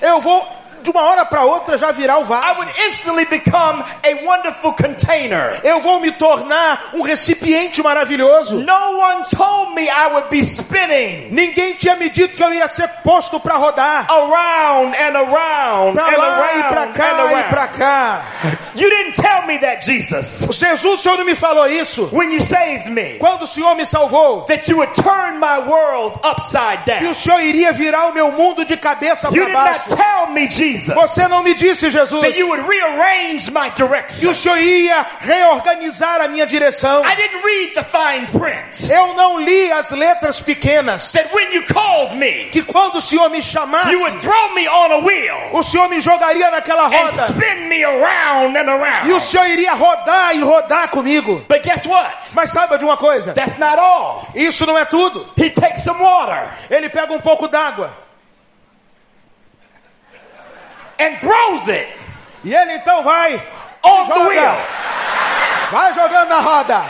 eu vou de uma hora para outra já virar o I vaso. would instantly become a wonderful container. Eu vou me tornar um recipiente maravilhoso. No one told me I would be spinning Ninguém tinha me dito que eu ia ser posto para rodar. around and around Pra lá e and cá e pra cá. You didn't tell me that, Jesus, Jesus, o Senhor não me falou isso. when you saved me, Quando o Senhor me salvou, that you would turn my world upside que down. o Senhor iria virar o meu mundo de cabeça You para did not baixo. tell me, Jesus, Você não me disse, Jesus, that you would rearrange my que direction. o Senhor ia reorganizar a minha direção. I didn't read the fine print. Eu não li as letras pequenas. That when you called me, Que quando o Senhor me chamasse, you would throw me on a wheel o Senhor me jogaria naquela and roda. spin me around and E o around. Senhor iria rodar e rodar comigo. But guess what? Mas saiba de uma coisa: That's not all. isso não é tudo. He takes some water Ele pega um pouco d'água and throws it e ele então vai, on the joga, wheel. vai jogando na roda.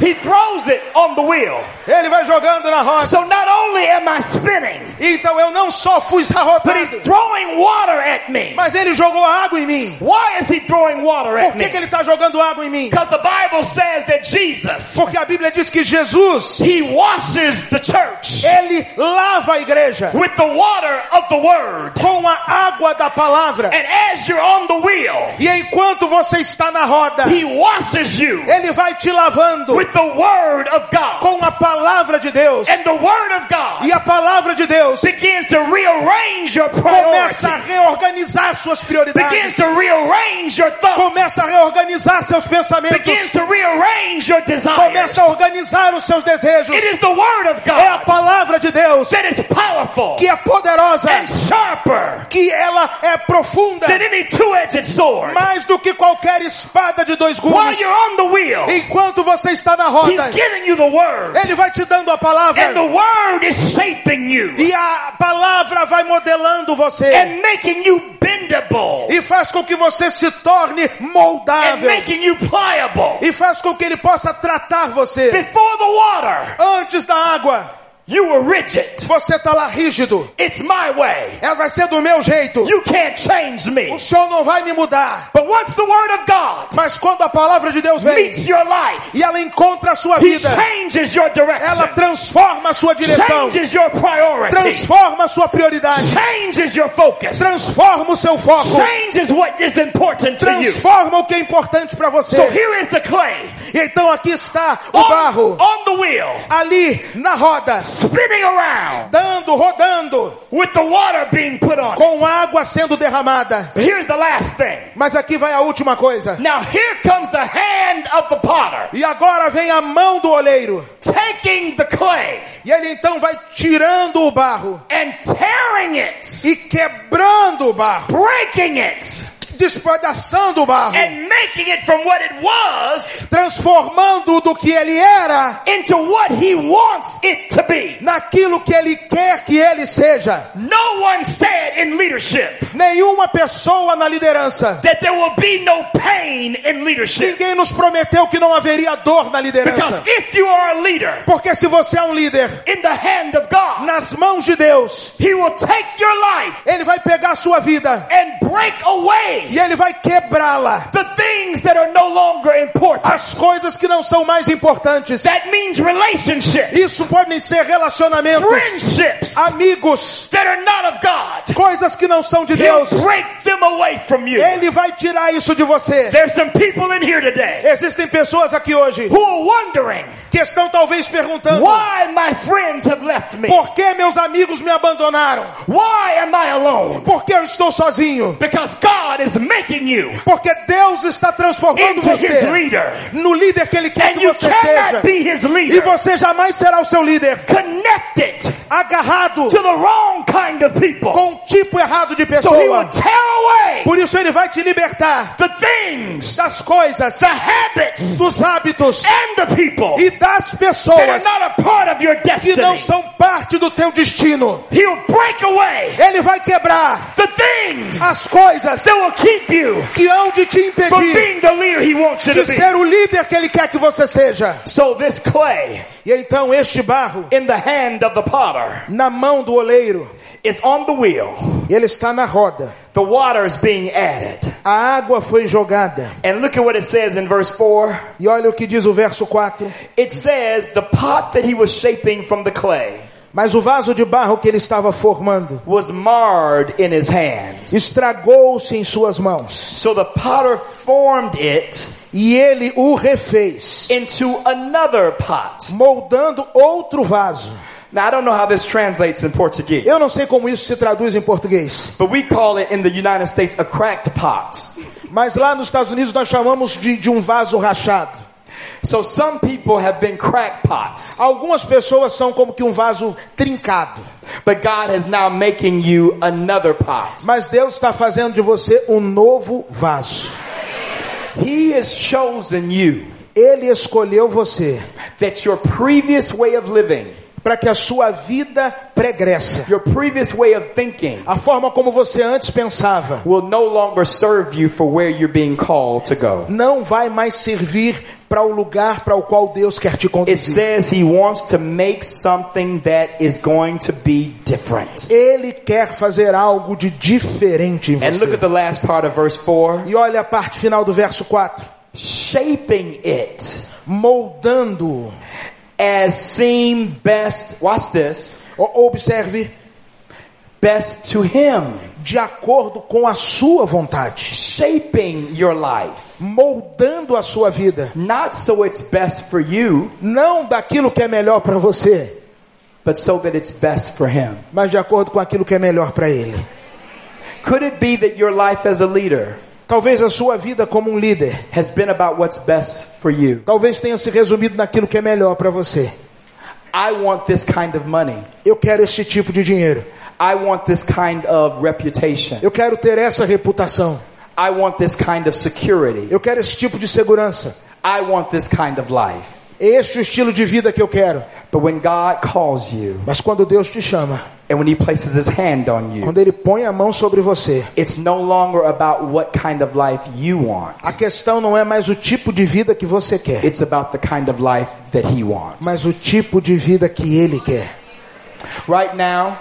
He throws it on the wheel. Ele vai jogando na roda. So not only am I spinning, Então eu não só fui but arrotado, he's throwing water at me. mas ele jogou água em mim. Why is he throwing water Por at que, que me? ele está jogando água em mim? Because the Bible says that Jesus, Porque a Bíblia diz que Jesus, he washes the church. ele Ele lava a igreja with the water of the word. com a água da palavra. And as you're on the wheel, E enquanto você está na roda, he washes you ele vai te lavando with the word of God. com a palavra de Deus. And the word of God E a palavra de Deus begins to rearrange your começa a priorities. reorganizar suas Begins prioridades. to rearrange your thoughts. Começa a reorganizar seus Begins pensamentos. to rearrange your desires. Começa a organizar os seus desejos. It is the word of É a God palavra de Deus that is powerful que é poderosa, and sharper que ela é profunda, than any two-edged sword. mais do que qualquer espada de dois While gumes. you're on the wheel, Enquanto você está na he's roda, giving you the word. ele vai te dando a And the palavra word is shaping you. E a palavra vai modelando você. And making you bendable. E faz com que você se torne and moldável making you pliable. e faz com que ele possa tratar você. Before the water, Antes da água, you were rigid. você está lá rígido. It's my way. Ela vai ser do meu jeito. You can't change me. O Senhor não vai me mudar. But once the word of God Mas quando a palavra de Deus vem meets your life, e ela encontra a sua he vida, changes your ela direction, transforma a sua direção, changes your priority, transforma a sua prioridade, changes your focus, transforma o seu foco, changes what is important to you. transforma o que é importante para você. So here is the clay E então aqui está o on, barro, on the wheel, ali na roda, spinning around dando, rodando, with the water being put on. com água sendo derramada. Here's the last thing. Mas aqui vai a última coisa. Now here comes the hand of the potter E agora vem a mão do oleiro. taking the clay E ele então vai tirando o barro and tearing it, e quebrando o barro, breaking it, despedaçando o barro, and making it from what it was transformando do que ele era into what he wants it to be. naquilo que ele quer que ele seja. No one said in leadership Nenhuma pessoa na liderança. that there will be no pain in leadership. Ninguém nos prometeu que não haveria dor na Because liderança. if you are a leader Porque se você é um líder in the hand of God, nas mãos de Deus, he will take your life ele vai pegar a sua vida and break away e ele vai quebrá-la. the things that are no longer important. As coisas que não são mais importantes. That means relationships, Isso podem ser relacionamentos, friendships amigos, that are not of God. coisas que não são de He'll Deus. break them away from you. Ele vai tirar isso de você. There's some people in here today Existem pessoas aqui hoje who are wondering que estão talvez perguntando: why my friends have left me. por que meus amigos me abandonaram? Why am I alone? Por que eu estou sozinho? Because God is Porque Deus está transformando você leader. no líder que Ele quer And que you você seja. be His E você jamais será o seu líder connected agarrado to the wrong kind of people. com um tipo errado de So pessoa. tear away Por isso Ele vai te libertar the things, das coisas, the habits, dos hábitos and the people e das pessoas not a part of your que não são parte do teu destino. He'll break away Ele vai quebrar the things as coisas que hão de te impedir being the leader He wants you to de be. ser o líder que Ele quer que você seja. So this clay E então este barro in the hand of the potter na mão do oleiro, is on the wheel. ele está na roda. The water is being added. A água foi jogada. And look at what it says in verse 4. E olha o que diz o verso 4. It says, the pot that he was shaping from the clay Mas o vaso de barro que ele estava formando was marred in his hands. estragou-se em suas mãos. So the potter formed it E ele o refez, into another pot. moldando outro vaso. Now, I don't know how this translates in Portuguese, Eu não sei como isso se traduz em português. but we call it in the United States a cracked pot. Mas lá nos Estados Unidos nós chamamos de, de um vaso rachado. So some people have been crackpots, Algumas pessoas são como que um vaso trincado. but God is now making you another pot. Mas Deus está fazendo de você um novo vaso. He has chosen you Ele escolheu você that your previous way of living, para que a sua vida pregressa, your previous way of thinking, a forma como você antes pensava, will no longer serve you for where you're being called to go. não vai mais servir para o lugar para o qual Deus quer te It conduzir. says He wants to make something that is going to be different. Ele quer fazer algo de diferente em And look você. at the last part of verse 4 E olha a parte final do verso 4. shaping it. Moldando as seem best, watch this, Observe best to him, de acordo com a sua vontade, shaping your life, moldando a sua vida, not so it's best for you, não daquilo que é melhor para você, but so that it's best for him. mas de acordo com aquilo que é melhor para ele. Could it be that your life as a leader Talvez a sua vida como um líder, has been about what's best for you? talvez tenha se resumido naquilo que é melhor para você. I want this kind of money. Eu quero esse tipo de dinheiro. I want this kind of reputation. Eu quero ter essa reputação. I want this kind of security. Eu quero esse tipo de segurança. I want this kind of life. É este o estilo de vida que eu quero. But when God calls you Mas quando Deus te chama, and when He places His hand on you, quando Ele põe a mão sobre você, it's no longer about what kind of life you want. a questão não é mais o tipo de vida que você quer, It's about the kind of life that He wants. mas o tipo de vida que Ele quer. Right now,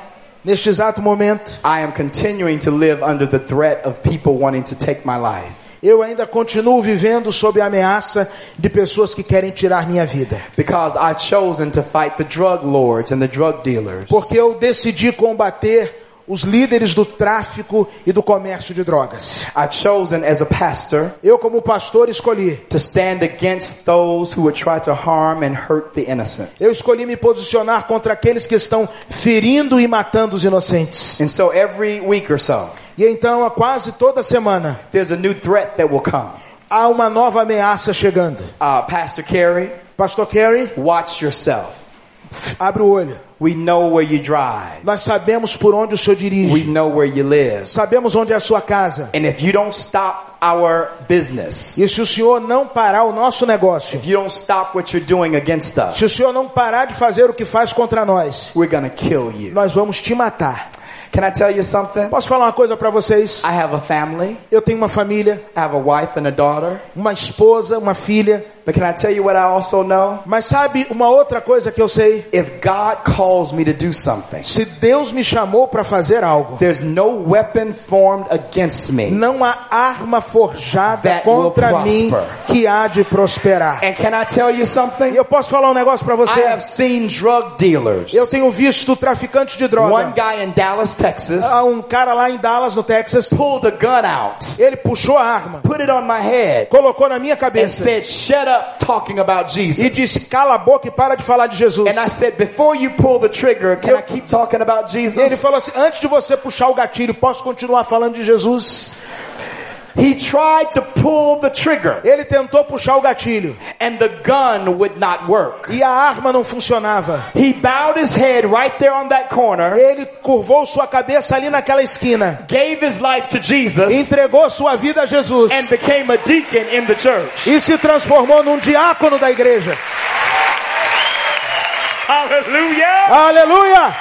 Neste exato momento, I am continuing to live under the threat of people wanting to take my life eu ainda continuo vivendo sob a ameaça de pessoas que querem tirar minha vida. because I've chosen to fight the drug lords and the drug dealers. Porque eu decidi combater os líderes do tráfico e do comércio de drogas. I've chosen as a pastor Eu, como pastor, escolhi. Eu escolhi me posicionar contra aqueles que estão ferindo e matando os inocentes. And so every week or so, E então, a quase toda semana, there's a new threat that will come. há uma nova ameaça chegando. Uh, Pastor Carey, Pastor Kerry, watch yourself. abre o olho. We know where you drive. Nós sabemos por onde o senhor We dirige. know where you live. Sabemos onde é a sua casa. And if you don't stop our business, E se o senhor não parar o nosso negócio, if you don't stop what you're doing against us, se o senhor não parar de fazer o que faz contra nós, we're to kill you. nós vamos te matar. Can I tell you something? Posso falar uma coisa para vocês? I have a family. Eu tenho uma família, I have a wife and a daughter. uma esposa, uma filha. But can I tell you what I also know? Mas sabe uma outra coisa que eu sei? If God calls me to do something, Se Deus me chamou para fazer algo, there's no weapon formed against me. não há arma forjada contra mim que há de prosperar. And can I tell you something? eu posso falar um negócio para I você? have seen drug dealers. Eu tenho visto traficante de One droga. guy in Dallas, Texas, Há um cara lá em Dallas, no Texas, pulled a gun out, ele puxou a arma, put it on my head, colocou na minha and cabeça said, Shut up talking about e Jesus. disse: cala a boca e para de falar de Jesus. And I said, Before you pull the trigger, can I keep talking about E ele Jesus? falou assim: antes de você puxar o gatilho, posso continuar falando de Jesus? He tried to pull the trigger, Ele tentou puxar o gatilho and the gun would not work. e a arma não funcionava. He bowed his head right there on that corner, Ele curvou sua cabeça ali naquela esquina, gave his life to Jesus, entregou sua vida a Jesus and became a deacon in the church. e se transformou num diácono da igreja. Hallelujah! Aleluia!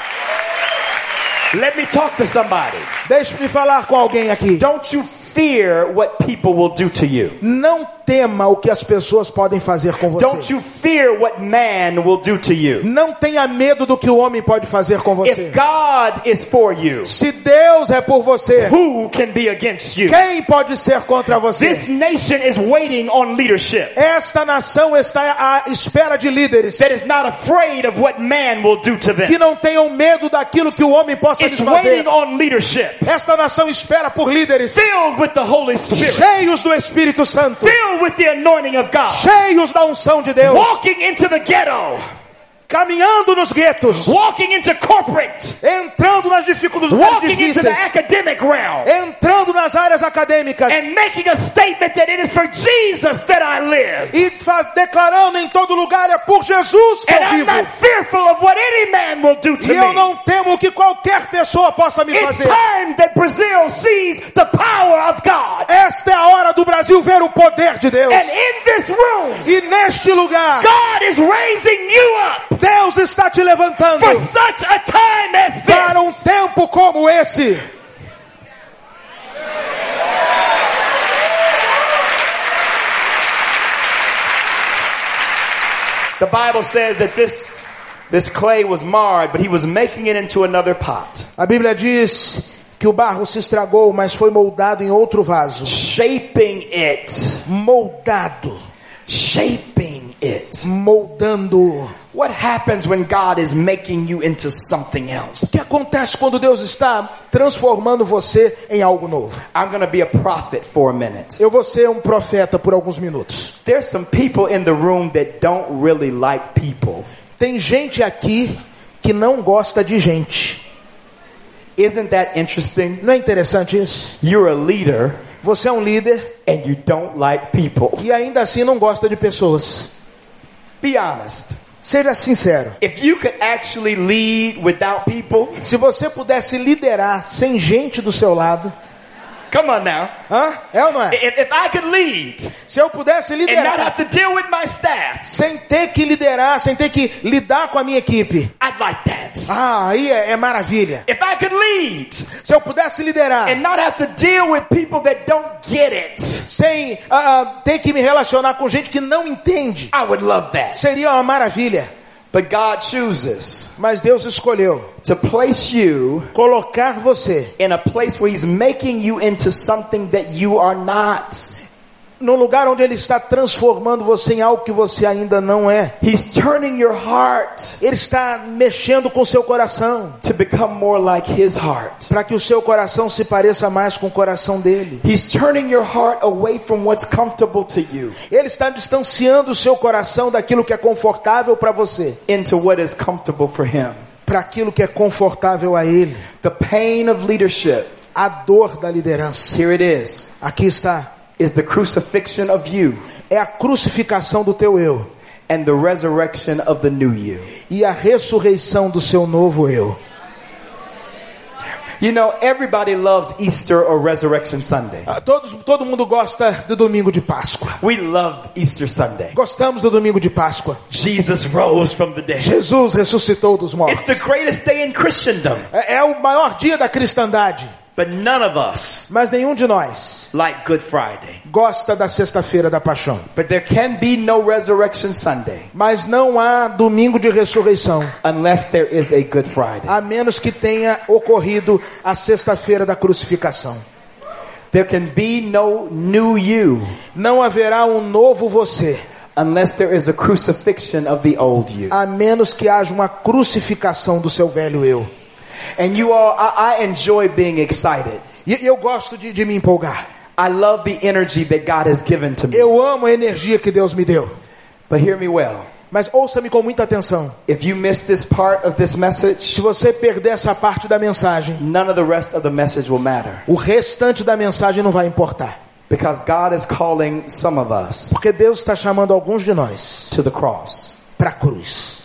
Let me talk to somebody. Deixe-me falar com alguém aqui. Don't you fear what people will do to you. Não tema o que as pessoas podem fazer com Don't você. you fear what man will do to you. Não tenha medo do que o homem pode fazer com você. If God is for you, Se Deus é por você, who can be against you? quem pode ser contra você? This nation is waiting on leadership Esta nação está à espera de líderes that is not afraid of what man will do to que them. não tenham medo daquilo que o homem possa lhes It's fazer. waiting on leadership Esta nação espera por líderes filled with the Holy Spirit, cheios do Espírito Santo, filled with the anointing of God, cheios da unção de Deus, walking into the ghetto, caminhando nos guetos, walking into corporate, entrando nas dificuldades walking into the difíceis, academic realm. entrando nas áreas acadêmicas and making a statement that it is for Jesus that I live. e declarando em todo lugar é por Jesus que And eu I'm vivo. not fearful of what any man will do to E eu me. não temo o que qualquer pessoa possa me It's fazer. time that Brazil sees the power of God. Esta é a hora do Brasil ver o poder de Deus. And in this room, E neste lugar, God is raising you up Deus está te levantando for such a time as para um this. tempo como esse. The Bible says that this this clay was marred, but he was making it into another pot, A Bíblia diz que o barro se estragou, mas foi moldado em outro vaso. shaping it, Moldado, shaping it. moldando. What happens when God is making you into something O else? que acontece quando Deus está transformando você em algo novo? I'm going to be a prophet for a minute. Eu vou ser um profeta por alguns minutos. There's some people in the room that don't really like people. Tem gente aqui que não gosta de gente. Isn't that interesting? Não é interessante isso? You're a leader Você é um líder and you don't like people. e ainda assim não gosta de pessoas. Be honest. Seja sincero. If you could actually lead without people, Se você pudesse liderar sem gente do seu lado, come on now. hã? É ou não é? If, if I could lead Se eu pudesse and not liderar have to deal with my staff, sem ter que liderar, sem ter que lidar com a minha equipe, I'd like that. ah, aí é, é maravilha. If I could lead Se eu pudesse liderar and not have to deal with people that don't get it, sem ah, ter que me relacionar com gente que não entende, I would love that. seria uma maravilha. But God chooses Mas Deus escolheu to place you colocar você in a place where He's making you into something that you are not. Num lugar onde Ele está transformando você em algo que você ainda não é. He's turning your heart Ele está mexendo com seu coração to become more like His heart. para que o seu coração se pareça mais com o coração dele. He's turning your heart away from what's comfortable to you Ele está distanciando o seu coração daquilo que é confortável para você, into what is comfortable for Him. para aquilo que é confortável a ele. The pain of leadership, A dor da liderança. here it is, Aqui está. Is the crucifixion of you É a crucificação do teu eu and the resurrection of the new you. e a ressurreição do seu novo eu. You know, everybody loves Easter or Resurrection Sunday. Ah, Todos, todo mundo gosta do domingo de Páscoa. We love Easter Sunday. Gostamos do domingo de Páscoa. Jesus rose from the dead. Jesus ressuscitou dos It's mortos. the greatest day in Christendom. É, é o maior dia da cristandade. But none of us Mas nenhum de nós like Good Friday. gosta da sexta-feira da paixão. But there can be no Resurrection Sunday Mas não há domingo de ressurreição, unless there is a Good Friday. a menos que tenha ocorrido a sexta-feira da crucificação. There can be no new you Não haverá um novo você, unless there is a crucifixion of the old you. a menos que haja uma crucificação do seu velho eu. And you all, I, I enjoy being excited. E eu gosto de, de me empolgar. I love the energy that God has given to me. Eu amo a energia que Deus me deu. But hear me well. Mas ouça-me com muita atenção. If you miss this part of this message, Se você perder essa parte da mensagem, none of the rest of the message will matter. o restante da mensagem não vai importar. Because God is calling some of us Porque Deus está chamando alguns de nós to the cross. para a cruz.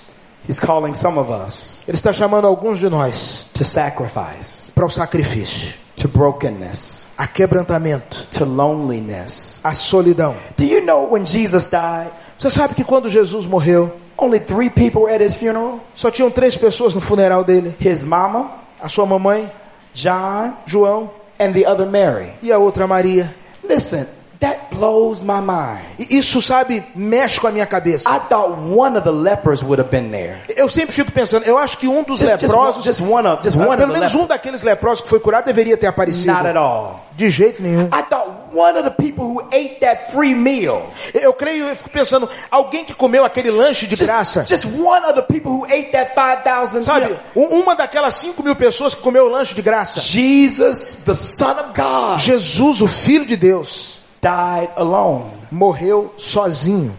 He's calling some of us Ele está chamando alguns de nós to sacrifice, para o sacrifício, to brokenness, a quebrantamento, to loneliness. a solidão. Do you know when Jesus died, Você sabe que quando Jesus morreu, only three people were at his funeral? só tinham três pessoas no funeral dele: His mama, a sua mamãe, John, João and the other Mary. e a outra Maria. Listen, that blows my mind. Isso, sabe, mexe com a minha cabeça. I thought one of the lepers would have been there. Eu sempre fico pensando, eu acho que um dos Just, just, one, leprosos, just one of, just one of pelo menos um daqueles leprosos que foi curado deveria ter aparecido. Not at all. De jeito nenhum. I thought one of the people who ate that free meal, Eu creio, eu fico pensando, alguém que comeu aquele lanche de graça, just, just one of the people who ate that 5,000 sabe? Um- Uma daquelas 5 mil pessoas que comeu o lanche de graça. Jesus, the Son of God, Jesus, o Filho de Deus, died alone. morreu sozinho.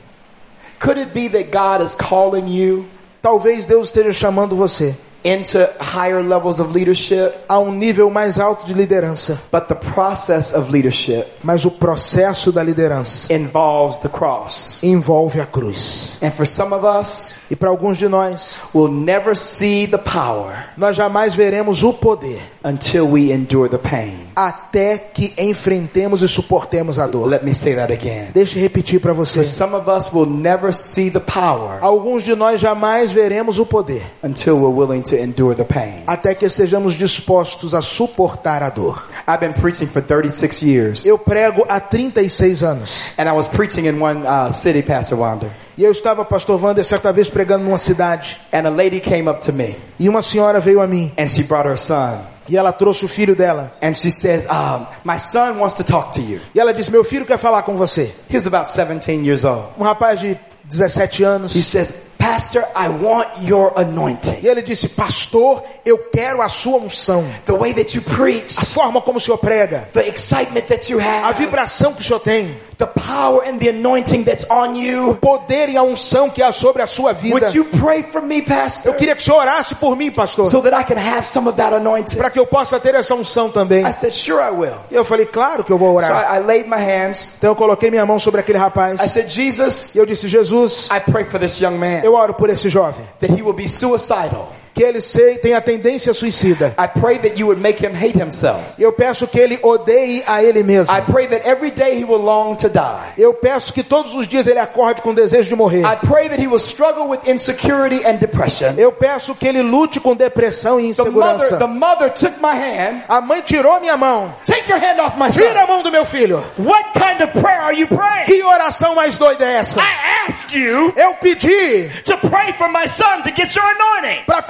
Could it be that God is calling you Talvez Deus esteja chamando você into higher levels of leadership? a um nível mais alto de liderança. But the process of leadership Mas o processo da liderança involves the cross. envolve a cruz. And for some of us, E para alguns de nós, we'll never see the power nós jamais veremos o poder until we endure the pain. Até que enfrentemos e suportemos a dor. Let me say that again. Deixa eu repetir para você. Some of us, we'll never see the power Alguns de nós jamais veremos o poder until we're willing to endure the pain. até que estejamos dispostos a suportar a dor. I've been preaching for 36 years. Eu prego há 36 anos. And I was preaching in one uh, city, Pastor Wander. E eu estava, pastor Wander, certa vez pregando numa cidade. And a lady came up to me E uma senhora veio a mim. and she brought her son. E ela trouxe o filho dela. And she says, um, My son wants to talk to you. E ela disse: Meu filho quer falar com você. He's about 17 years old. Um rapaz de 17 anos. He says, Pastor, I want your anointing. E ele disse: Pastor, eu quero a sua unção. The way that you A preach, forma como o senhor prega, the excitement that you a have, vibração que o senhor tem, the power and the anointing that's on o you. poder e a unção que há sobre a sua vida. Would you pray for me, Pastor? Eu queria que o senhor orasse por mim, pastor, So that I can have some of that anointing. para que eu possa ter essa unção também. I said, Sure, I will. Eu falei: Claro que eu vou So orar. I, I laid my hands. Então eu coloquei minha mão sobre aquele rapaz. I said, Jesus, E eu disse: Jesus, I pray for this young man eu oro por esse jovem. that he will be suicidal. Que ele tenha tendência suicida. I pray that you would make him hate himself. Eu peço que ele odeie a ele mesmo. I pray that every day he will long to die. Eu peço que todos os dias ele acorde com desejo de morrer. I pray that he will struggle with insecurity and depression. Eu peço que ele lute com depressão e The mother, the insegurança. mother took my hand. A mãe tirou minha mão. Take your hand off my Tira a mão do meu filho. What kind of prayer are you praying? Que oração mais doida é essa? I asked you Eu pedi to pray for my son to get your anointing. para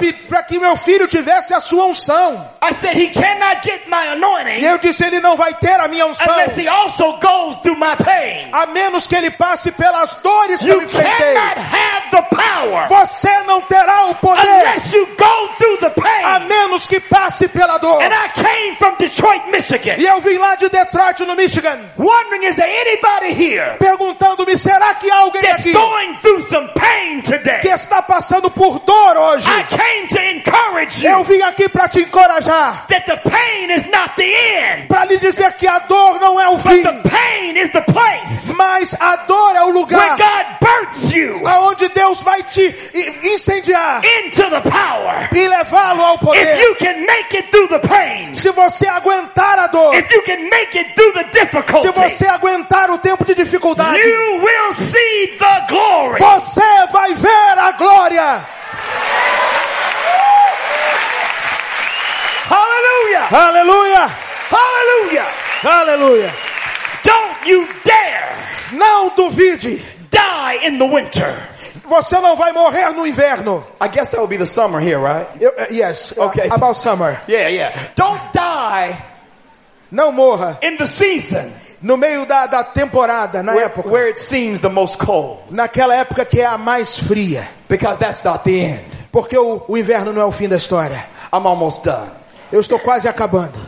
que meu filho tivesse a sua unção. I said he cannot get my E anointing eu disse: ele não vai ter a minha unção. unless he also goes through my pain. A menos que ele passe pelas dores que You eu enfrentei. cannot have the power Você não terá o poder. unless you go through the A pain. menos que passe pela dor. And I came from Detroit, Michigan, E eu vim lá de Detroit, no Michigan, wondering is there anybody here perguntando-me: será que há alguém that's aqui going through some pain today? que está passando por dor hoje? I came Eu you vim aqui para te encorajar, that the pain is not the end, para lhe dizer que a dor não é o but fim, the pain is the place mas a dor é o where lugar God births you aonde Deus vai te incendiar into the power. e levá-lo ao If poder. you can make it through the pain, Se você aguentar a dor, if you can make it through the se você aguentar o tempo de dificuldade, you will see the glory. você vai ver a glória. Hallelujah! Aleluia! Hallelujah! Aleluia! Don't you dare Não duvide. die in the winter. Você não vai morrer no inverno. I guess that would be the summer here, right? Eu- eh, yes, uh, Okay. about summer. Yeah, yeah. Don't die Não morra in the season no meio da, da temporada, na where, época. where it seems the most cold, Naquela época que é a mais fria. because that's not the end. Porque o, o inverno não é o fim da história. I'm almost done. Eu estou quase acabando.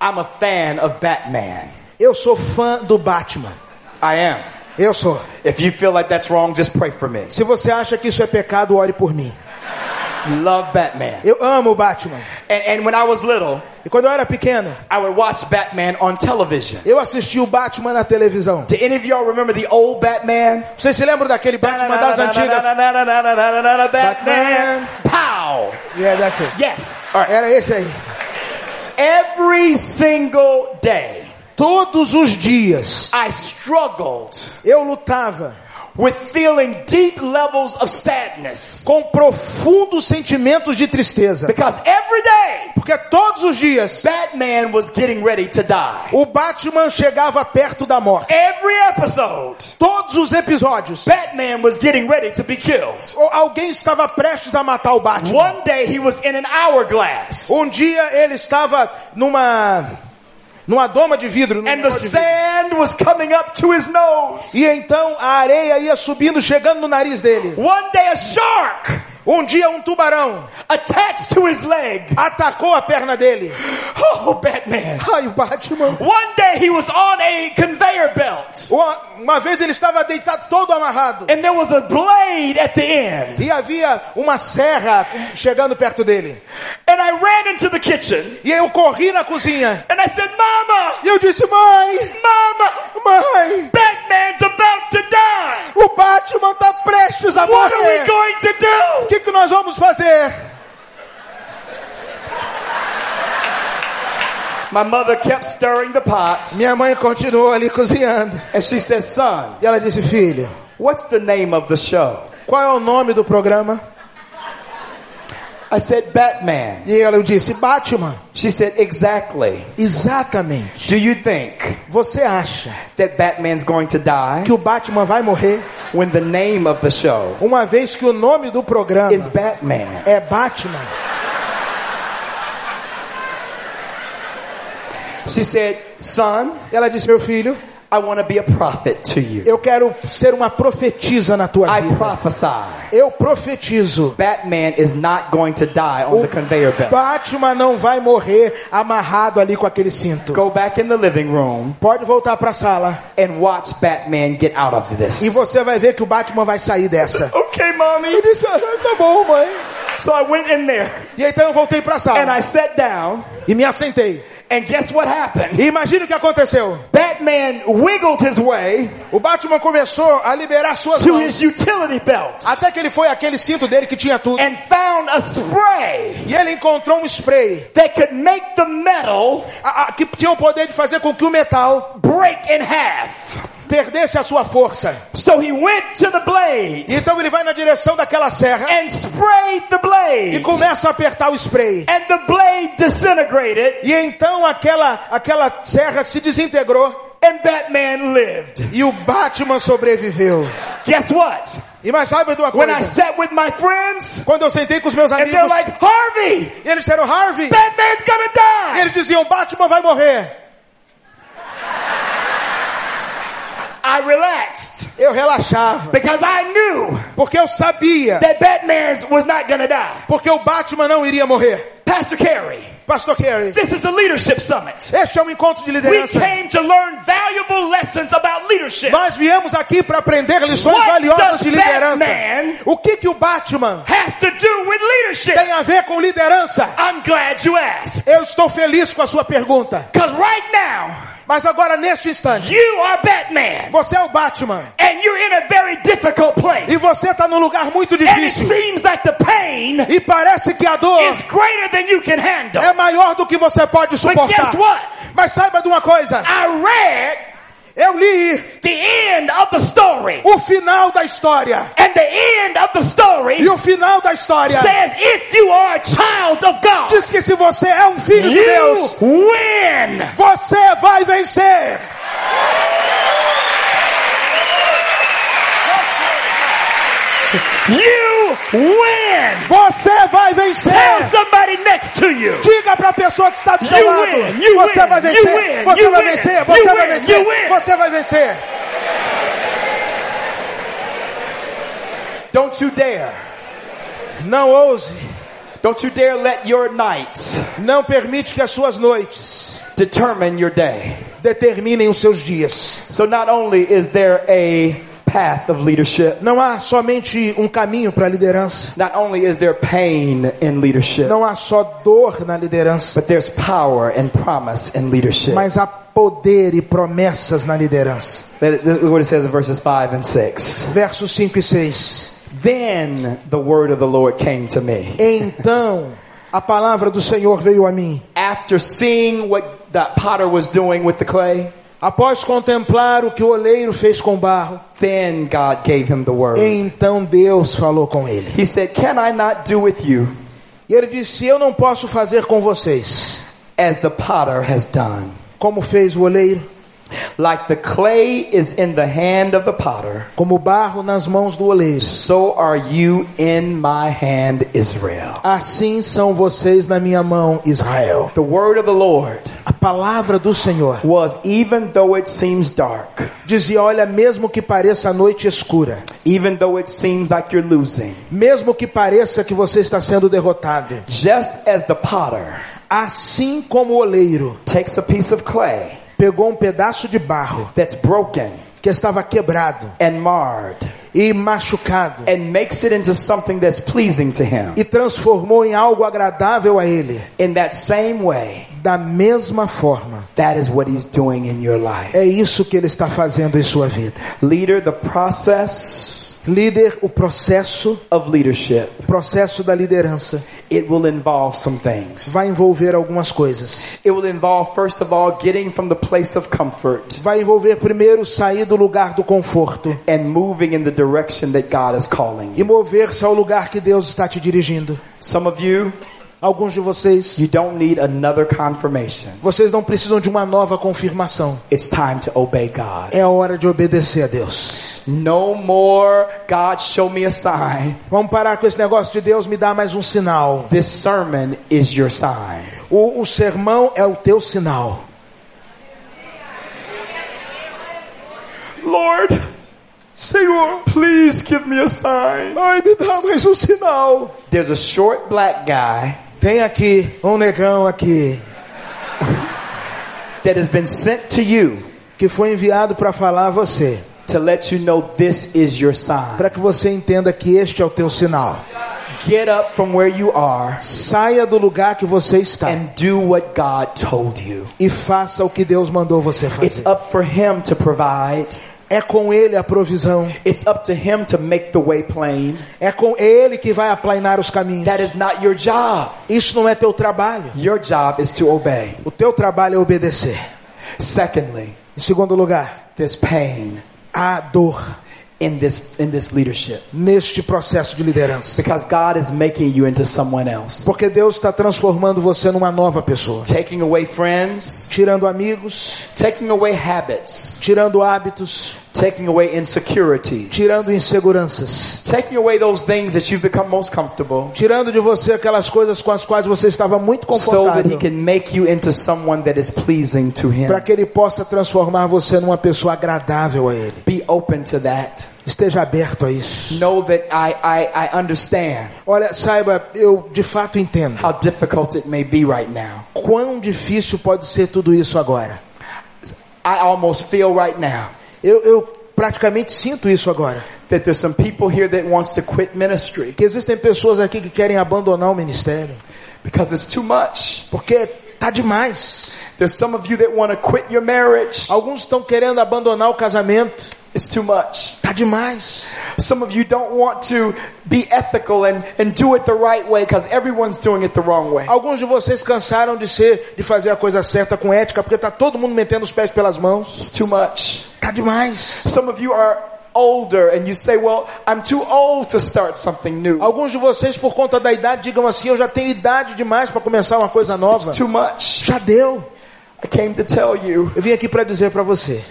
I'm a fan of Batman. Eu sou fã do Batman. I am. Eu sou. If you feel like that's wrong, just pray for me. Se você acha que isso é pecado, ore por mim. Love Batman. Eu amo o Batman. And, and when I was little, E quando eu era pequeno, I would watch Batman on television. eu assisti o Batman na televisão. Do any of y'all remember the old Batman? Vocês se lembram daquele Batman das antigas? Batman. Pow. Yeah, that's it. Yes. All right. Era esse aí. Every single day, Todos os dias I struggled eu lutava with feeling deep levels of sadness. com profundos sentimentos de tristeza. Because every day, Porque todos os dias Batman was getting ready to die. o Batman chegava perto da morte. Every episode, Todos os episódios, Batman was getting ready to be killed. alguém estava prestes a matar o Batman. One day he was in an hourglass. Um dia ele estava numa numa doma de vidro, And the sand was coming up to his nose. e então a areia ia subindo, chegando no nariz dele. One day a shark Um dia um tubarão attached to his leg. atacou a perna dele. Oh, Batman. Ai, o Batman. One day he was on a conveyor belt. Uma, uma vez ele estava deitado todo amarrado. And there was a blade at the end. E havia uma serra chegando perto dele. And I ran into the kitchen. E eu corri na cozinha. And I said, Mama, E eu disse: Mãe, Mama, mãe, Batman's about to die. o Batman está prestes a What are we morrer. going to do? que, que nós vamos fazer? My mother kept stirring the pot. Minha mãe continuou ali cozinhando. And she said, Son, E ela disse: Filho, what's the name of the show? qual é o nome do programa? I said, Batman. E ela disse: Batman. She said, Exactly. Exatamente. Do you think Você acha that Batman's going to die que o Batman vai morrer when the name of the show uma vez que o nome do programa is Batman? é Batman? She said, Son, Ela disse: Meu filho, I want to be a prophet to you. Eu quero ser uma profetisa na tua I vida. prophesy. Eu profetizo. Batman is not going to die on O the conveyor belt. Batman não vai morrer amarrado ali com aquele cinto. Go back in the living room Pode voltar para a sala and watch Batman get out of this. e você vai ver que o Batman vai sair dessa. Okay, mommy. Eu disse, "Ah, tá bom, mãe. So I went in there E então eu voltei para a and sala I sat down, e me assentei. And guess what happened? E imagine o que aconteceu. Batman wiggled his way O Batman começou a liberar suas to mãos his utility belt até que ele foi aquele cinto dele que tinha tudo. and found a spray E ele encontrou um spray that could make the metal a- a- que tinha o poder de fazer com que o metal break in half. Perdesse a sua força. So he went to the blade E então ele vai na direção daquela serra and sprayed the e blade. começa a apertar o spray. And the blade disintegrated E então aquela, aquela serra se desintegrou and Batman lived. e o Batman sobreviveu. Guess what? E mais sabe de uma When I coisa? sat with my friends Quando eu sentei com os meus and amigos, they're like, Harvey, e eles disseram, Harvey, Batman's gonna e die. eles diziam, Batman vai morrer. I relaxed Eu relaxava, because I knew porque eu sabia, that Batman was not gonna die. porque o Batman não iria morrer. Pastor Carey, Pastor Kerry, this is the leadership summit. este é um encontro de We liderança. came to learn valuable lessons about leadership. Nós viemos aqui para aprender lições What valiosas de liderança. Batman- O que que o Batman Has to do with leadership. tem a ver com liderança? I'm glad you asked. Eu estou feliz com a sua pergunta. Because right now, Mas agora neste instante, you are Batman. você é o Batman And you're in a very difficult place. e você está num lugar muito And it difícil seems like the pain e parece que a dor is greater than you can handle. é maior do que você pode But suportar. guess what? Mas saiba de uma coisa, I read eu li the end of the story. o final da história And the end of the story e o final da história says if you are a child of God, diz que se você é um filho de Deus, win. você vai vencer. You win. Você vai Tell vencer. somebody next to you. Diga para a pessoa que está do seu lado, você vai vencer, você vai vencer, você vai vencer, você vai vencer. Don't you dare. Não ouse, Don't you dare let your nights não permite que as suas noites determine your day. determinem os seus dias. So not only is there a path of leadership, Não há somente um caminho para a liderança. not only is there pain in leadership, Não há só dor na liderança, but there's power and promise in leadership. mas há poder e promessas na liderança. Look what it says in verses 5 and 6. Versos 5 e 6. Then the word of the Lord came to me. Então a palavra do Senhor veio a mim. After seeing what that potter was doing with the clay, Após contemplar o que o oleiro fez com o barro, then God gave him the word. então Deus falou com ele. He said, Can I not do with you E ele disse: Eu não posso fazer com vocês as the potter has done? como fez o oleiro, Like the clay is in the hand of the potter, como o barro nas mãos do oleiro. so are you in my hand, Israel. Assim são vocês na minha mão, Israel. The word of the Lord A palavra do Senhor was even though it seems dark, dizia: Olha, mesmo que pareça a noite escura, even though it seems like you're losing, mesmo que pareça que você está sendo derrotado, just as the potter assim como o oleiro takes a piece of clay pegou um pedaço de barro that's broken que estava quebrado and marred e machucado and makes it into something that's pleasing to him, e transformou em algo agradável a ele, in that same way, da mesma forma, that is what he's doing in your life. é isso que ele está fazendo em sua vida. Leader, the process Líder, o processo, of leadership, o processo da liderança it will involve some things. vai envolver algumas coisas. It will involve, first of all, getting from the place of comfort Vai envolver primeiro sair do lugar do conforto and moving in the direction that God is calling e mover-se ao lugar que Deus está te dirigindo. Some of you, Alguns de vocês, you don't need another confirmation. vocês não precisam de uma nova confirmação. It's time to obey God. É a hora de obedecer a Deus. No more, God, show me a sign. Vamos parar com esse negócio de Deus me dá mais um sinal. This sermon is your sign. O, o sermão é o teu sinal. Lord, Senhor, please give me a sign. ai, me dá mais um sinal. There's a short black guy Tem aqui um negão aqui that has been sent to you que foi enviado para falar a você, to let you know this is your sign. para que você entenda que este é o teu sinal. Get up from where you are Saia do lugar que você está and do what God told you. e faça o que Deus mandou você It's fazer. up for Him to provide. É com Ele a provisão. It's up to Him to make the way plain. É com Ele que vai aplainar os caminhos. That is not your job. Isso não é teu trabalho. Your job is to obey. O teu trabalho é obedecer. Secondly, Em segundo lugar, there's pain há dor in this in this leadership neste processo de liderança. because God is making you into someone else. Porque Deus está transformando você numa nova pessoa. Taking away friends, Tirando amigos, taking away habits, tirando hábitos, taking away insecurities, tirando inseguranças, taking away those things that you've become most comfortable tirando de você aquelas coisas com as quais você estava muito so that he confortável, can make you into someone that is pleasing to him. para que Ele possa transformar você numa pessoa agradável a Ele. Be open to that. Esteja aberto a isso. Know that I, I, I understand Olha, saiba, eu de fato entendo how difficult it may be right now. quão difícil pode ser tudo isso agora. I almost feel right now Eu, eu praticamente sinto isso agora. that there's some people here that wants to quit ministry Que existem pessoas aqui que querem abandonar o ministério because it's too much. porque tá demais. There's some of you that want to quit your marriage. Alguns estão querendo abandonar o casamento. It's too much. Tá demais. Some of you don't want to be ethical and, and do it the right way because everyone's doing it the wrong way. Alguns de vocês cansaram de ser, de fazer a coisa certa com ética, porque tá todo mundo metendo os pés pelas mãos. It's too much. Tá demais. Some of you are older and you say, well, I'm too old to start something new. Alguns de vocês, por conta da idade, digam assim: eu já tenho idade demais para começar uma coisa nova. It's too much. Já deu. I came to tell you, Eu vim aqui para dizer para você: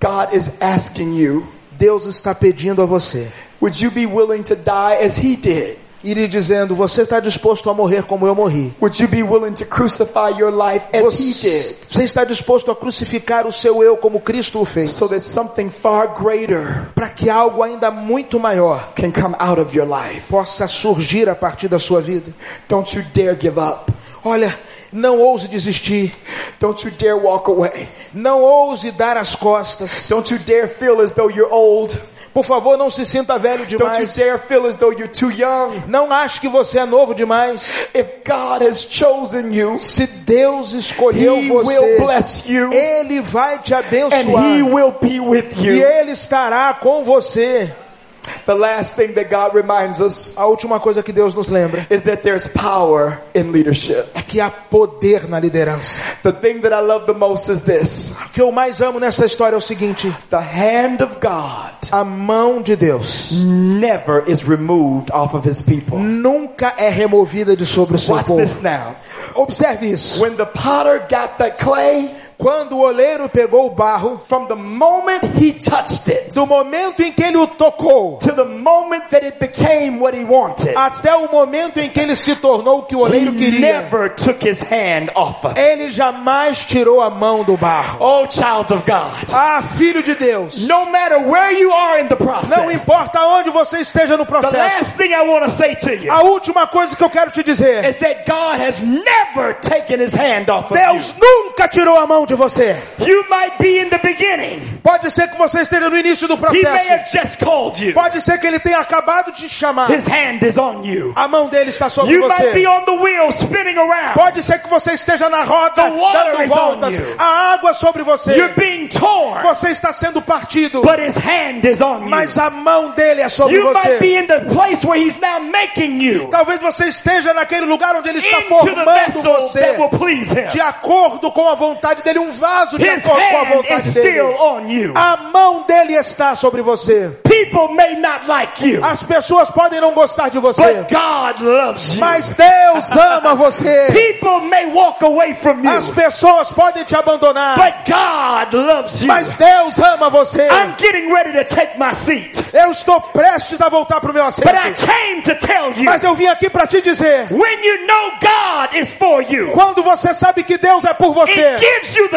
God is asking you, Deus está pedindo a você would you be willing to die as he did? E lhe dizendo: você está disposto a morrer como eu morri? Would you be willing to crucify your life as he did? Você está disposto a crucificar o seu eu como Cristo o fez? So that something far greater Para que algo ainda muito maior can come out of your life. possa surgir a partir da sua vida? Don't you dare give up. Olha, não ouse desistir. Don't you dare walk away. Não ouse dar as costas. Don't you dare feel as though you're old. Por favor, não se sinta velho Don't you demais. dare feel as though you're too young. Não ache que você é novo demais. If God has chosen you, Se Deus escolheu He will você, bless you Ele vai te and He abençoar. will be with E. Ele estará com você. The last thing that God reminds us A última coisa que Deus nos lembra is that there's power in leadership. é que há poder na liderança. The thing that I love the most is this O que eu mais amo nessa história é o seguinte: the hand of God a mão de Deus never is removed off of His people. nunca é removida de sobre o seu Watch povo. this now. Observe isso. When the potter got that clay, Quando o oleiro pegou o barro, from the moment he touched it do momento em que ele o tocou to the moment that it became what he wanted, até o momento em que ele se tornou o que o he oleiro queria, never took his hand off of ele jamais tirou a mão do barro. Oh, child of God. Ah, filho de Deus, No matter where you are in the não process, importa onde você esteja no the processo, last thing I want to say to you a última coisa que eu quero te dizer: is that God has never taken his hand off of Deus nunca tirou a mão de você. you. You might be in the beginning. Pode ser que você esteja no início do He may processo. have just called you. Pode ser que ele tenha acabado de te chamar. His hand is on you. A mão dele está sobre You might be você. on the wheel spinning around. Pode ser que você esteja na roda The water dando is on voltas. you. A água sobre você. You're being torn, Você está sendo partido. but his hand is on you. Mas a mão dele é sobre You might be você. in the place where he's now making you Talvez você esteja naquele lugar onde ele está formando você. De acordo com a vontade dele, um vaso de His acordo com a vontade dele. A mão dele está sobre você. People may not like you, As pessoas podem não gostar de você, but God loves you. mas Deus ama você. People may walk away from you, As pessoas podem te abandonar, but God loves you. mas Deus ama você. I'm getting ready to take my seat, Eu estou prestes a voltar para o meu assento, but I came to tell you mas eu vim aqui para te dizer: when you know God is for you, quando você sabe que Deus é por it você, gives you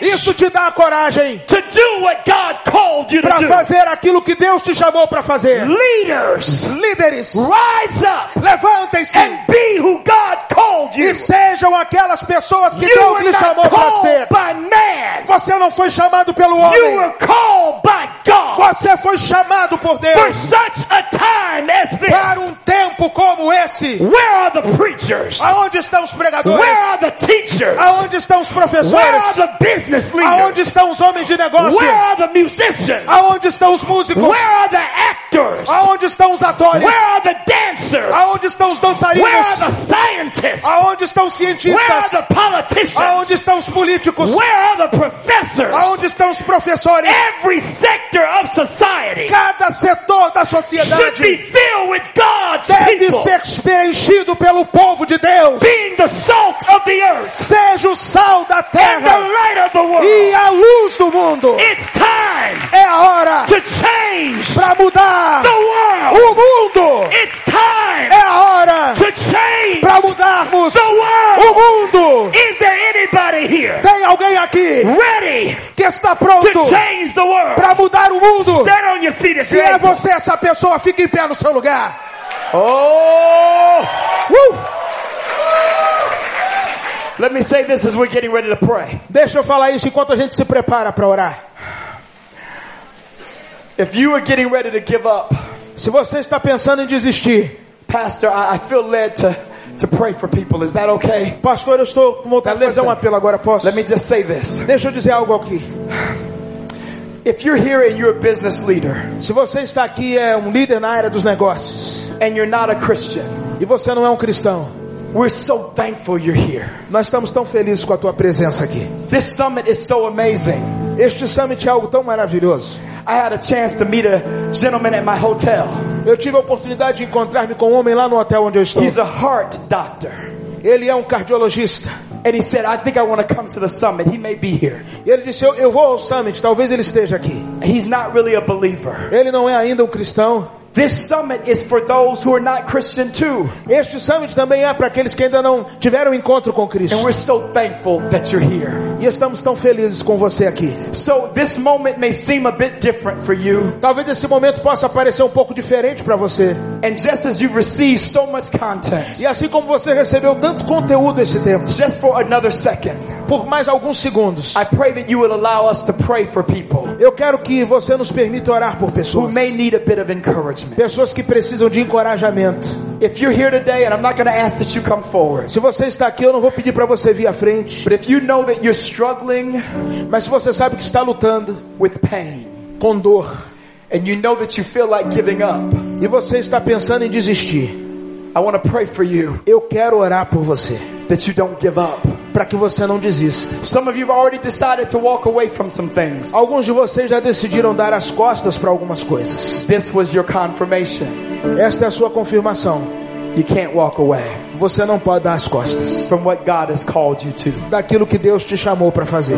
isso te dá a coragem to do what God called you to para fazer aquilo que Deus te chamou para fazer. Leaders, Líderes, rise up levantem-se and be who God called you. e sejam aquelas pessoas que You Deus lhe chamou para called ser. by man. Você não foi chamado pelo You homem, were called by God você foi chamado por for Deus such a time as para um tempo como esse. Where are the preachers? Aonde estão os pregadores? Where are the teachers? Aonde estão os professores? Aonde estão os homens de negócio? Aonde estão os músicos? Aonde estão os atores? Aonde estão os dançarinos? Aonde estão os cientistas? Aonde estão os políticos? Aonde estão os professores? Every sector of society Cada setor da should be sociedade filled with God's deve ser preenchido pelo povo de Deus. being the salt of the earth Seja o sal da the terra e a luz do mundo. It's time É a hora to change para mudar the world. o mundo. It's time É a hora para mudarmos the o mundo. Is there anybody here Tem alguém aqui ready que está to pronto change the world? para mudar o mundo? Stand on your feet if Se é você essa pessoa, fique em pé no seu lugar. Oh! Uh! Let me say this as we're getting ready to pray. Deixa eu falar isso enquanto a gente se prepara para orar. If you are getting ready to give up, Se você está pensando em desistir, Pastor, I, I feel led to, to pray for people. Is that okay? pastor, eu estou com vontade de fazer um apelo agora, posso? Let me just say this. Deixa eu dizer algo aqui. If you're here and you're a business leader Se você está aqui é um líder na área dos negócios and you're not a Christian, e você não é um cristão, we're so thankful you're here. nós estamos tão felizes com a tua presença aqui. This summit is so amazing. Este summit é algo tão maravilhoso. I had a chance to meet a gentleman at my hotel. Eu tive a oportunidade de encontrar-me com um homem lá no hotel onde eu estou. He's a heart doctor. Ele é um cardiologista. And he said, I think I want to come to the summit. He may be here. E ele disse: eu, eu vou ao summit, talvez ele esteja aqui. He's not really a believer. Ele não é ainda um cristão. This summit is for those who are not Christian too. Este summit também é para aqueles que ainda não tiveram encontro com Cristo. And we're so thankful that you're here. E estamos tão felizes com você aqui. So this moment may seem a bit different for you. Talvez esse momento possa parecer um pouco diferente para você. And just as you've received so much content, E assim como você recebeu tanto conteúdo esse tempo, just for another second, por mais alguns segundos, I pray that you will allow us to pray for people eu quero que você nos permita orar por pessoas. may need a bit of encouragement. Pessoas que precisam de encorajamento. If you're here today, and I'm not going to ask that you come forward, Se você está aqui, eu não vou pedir para você vir à frente. but if you know that you're struggling Mas se você sabe que está lutando with pain, com dor and you know that you feel like giving up, e você está pensando em desistir, I want to pray for you eu quero orar por você. that you don't give up. Para que você não desista. Some of you have already decided to walk away from some things. Alguns de vocês já decidiram dar as costas para algumas coisas. This was your confirmation. Esta é a sua confirmação. You can't walk away Você não pode dar as costas from what God has called you to. daquilo que Deus te chamou para fazer.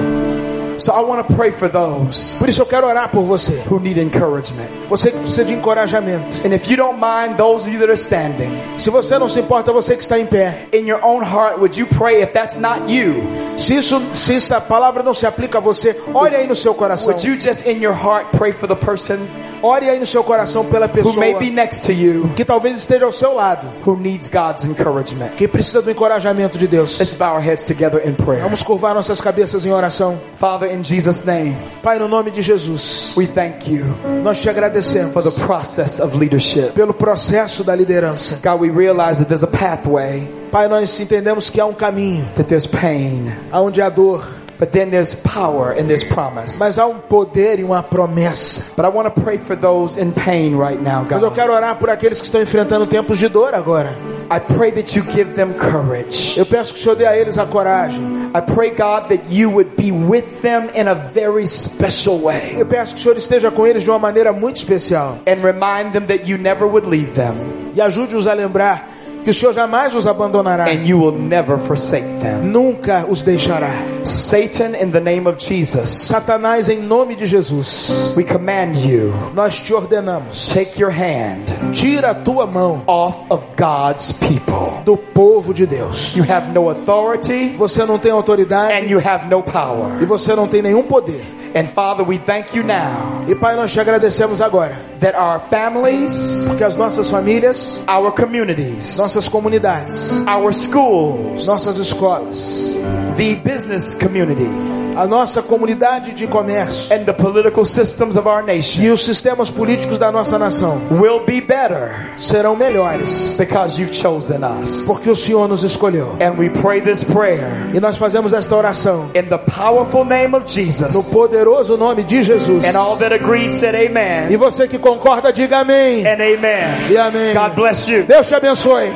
So I want to pray for those Por isso eu quero orar por você. who need encouragement. Você que precisa de encorajamento. And if you don't mind, those of you that are standing, Se você não se importa, você que está em pé. in your own heart, would you pray if that's not you? Se isso, se essa palavra não se aplica a você, olhe aí no seu coração. Would you just in your heart pray for the person Ore aí no seu coração pela who pessoa may be next to you que talvez esteja ao seu lado, who needs God's encouragement? que precisa do encorajamento de Deus. Let's bow our heads together in prayer. Vamos curvar nossas cabeças em oração. Father, in Jesus' name, Pai, no nome de Jesus, we thank you nós te agradecemos for the process of leadership. pelo processo da liderança. God, we realize that there's a pathway, Pai, nós entendemos que há um caminho that there's pain, onde há dor, but then there's power and there's promise. mas há um poder e uma promessa. But I want to pray for those in pain right now, Mas eu God. quero orar por aqueles que estão enfrentando tempos de dor agora. I pray that you give them courage. Eu peço que o Senhor dê a eles a coragem. I pray, God, that you would be with them in a very special way Eu peço que o Senhor esteja com eles de uma maneira muito especial. and remind them that you never would leave them E ajude-os a lembrar que o Senhor jamais os abandonará. and you will never forsake them. Nunca os deixará. Satan, in the name of Jesus, Satanás, em nome de Jesus, we command you, nós te ordenamos. take your hand Tira a tua mão off of God's people. do povo de Deus. You have no authority Você não tem autoridade and you have no power. e você não tem nenhum poder. And Father, we thank you now E Pai, nós te agradecemos agora, that our families, porque as nossas famílias, our communities, nossas comunidades, our schools, nossas escolas, the business community, a nossa comunidade de comércio and the political systems of our nation e os sistemas políticos da nossa nação will be better serão melhores, because you've chosen us. porque o Senhor nos escolheu. And we pray this prayer E nós fazemos esta oração in the powerful name of no Jesus. poderoso nome de Jesus. And all that agreed said E amen você que concorda, diga amém. and amen. E amém. God bless you. Deus te abençoe.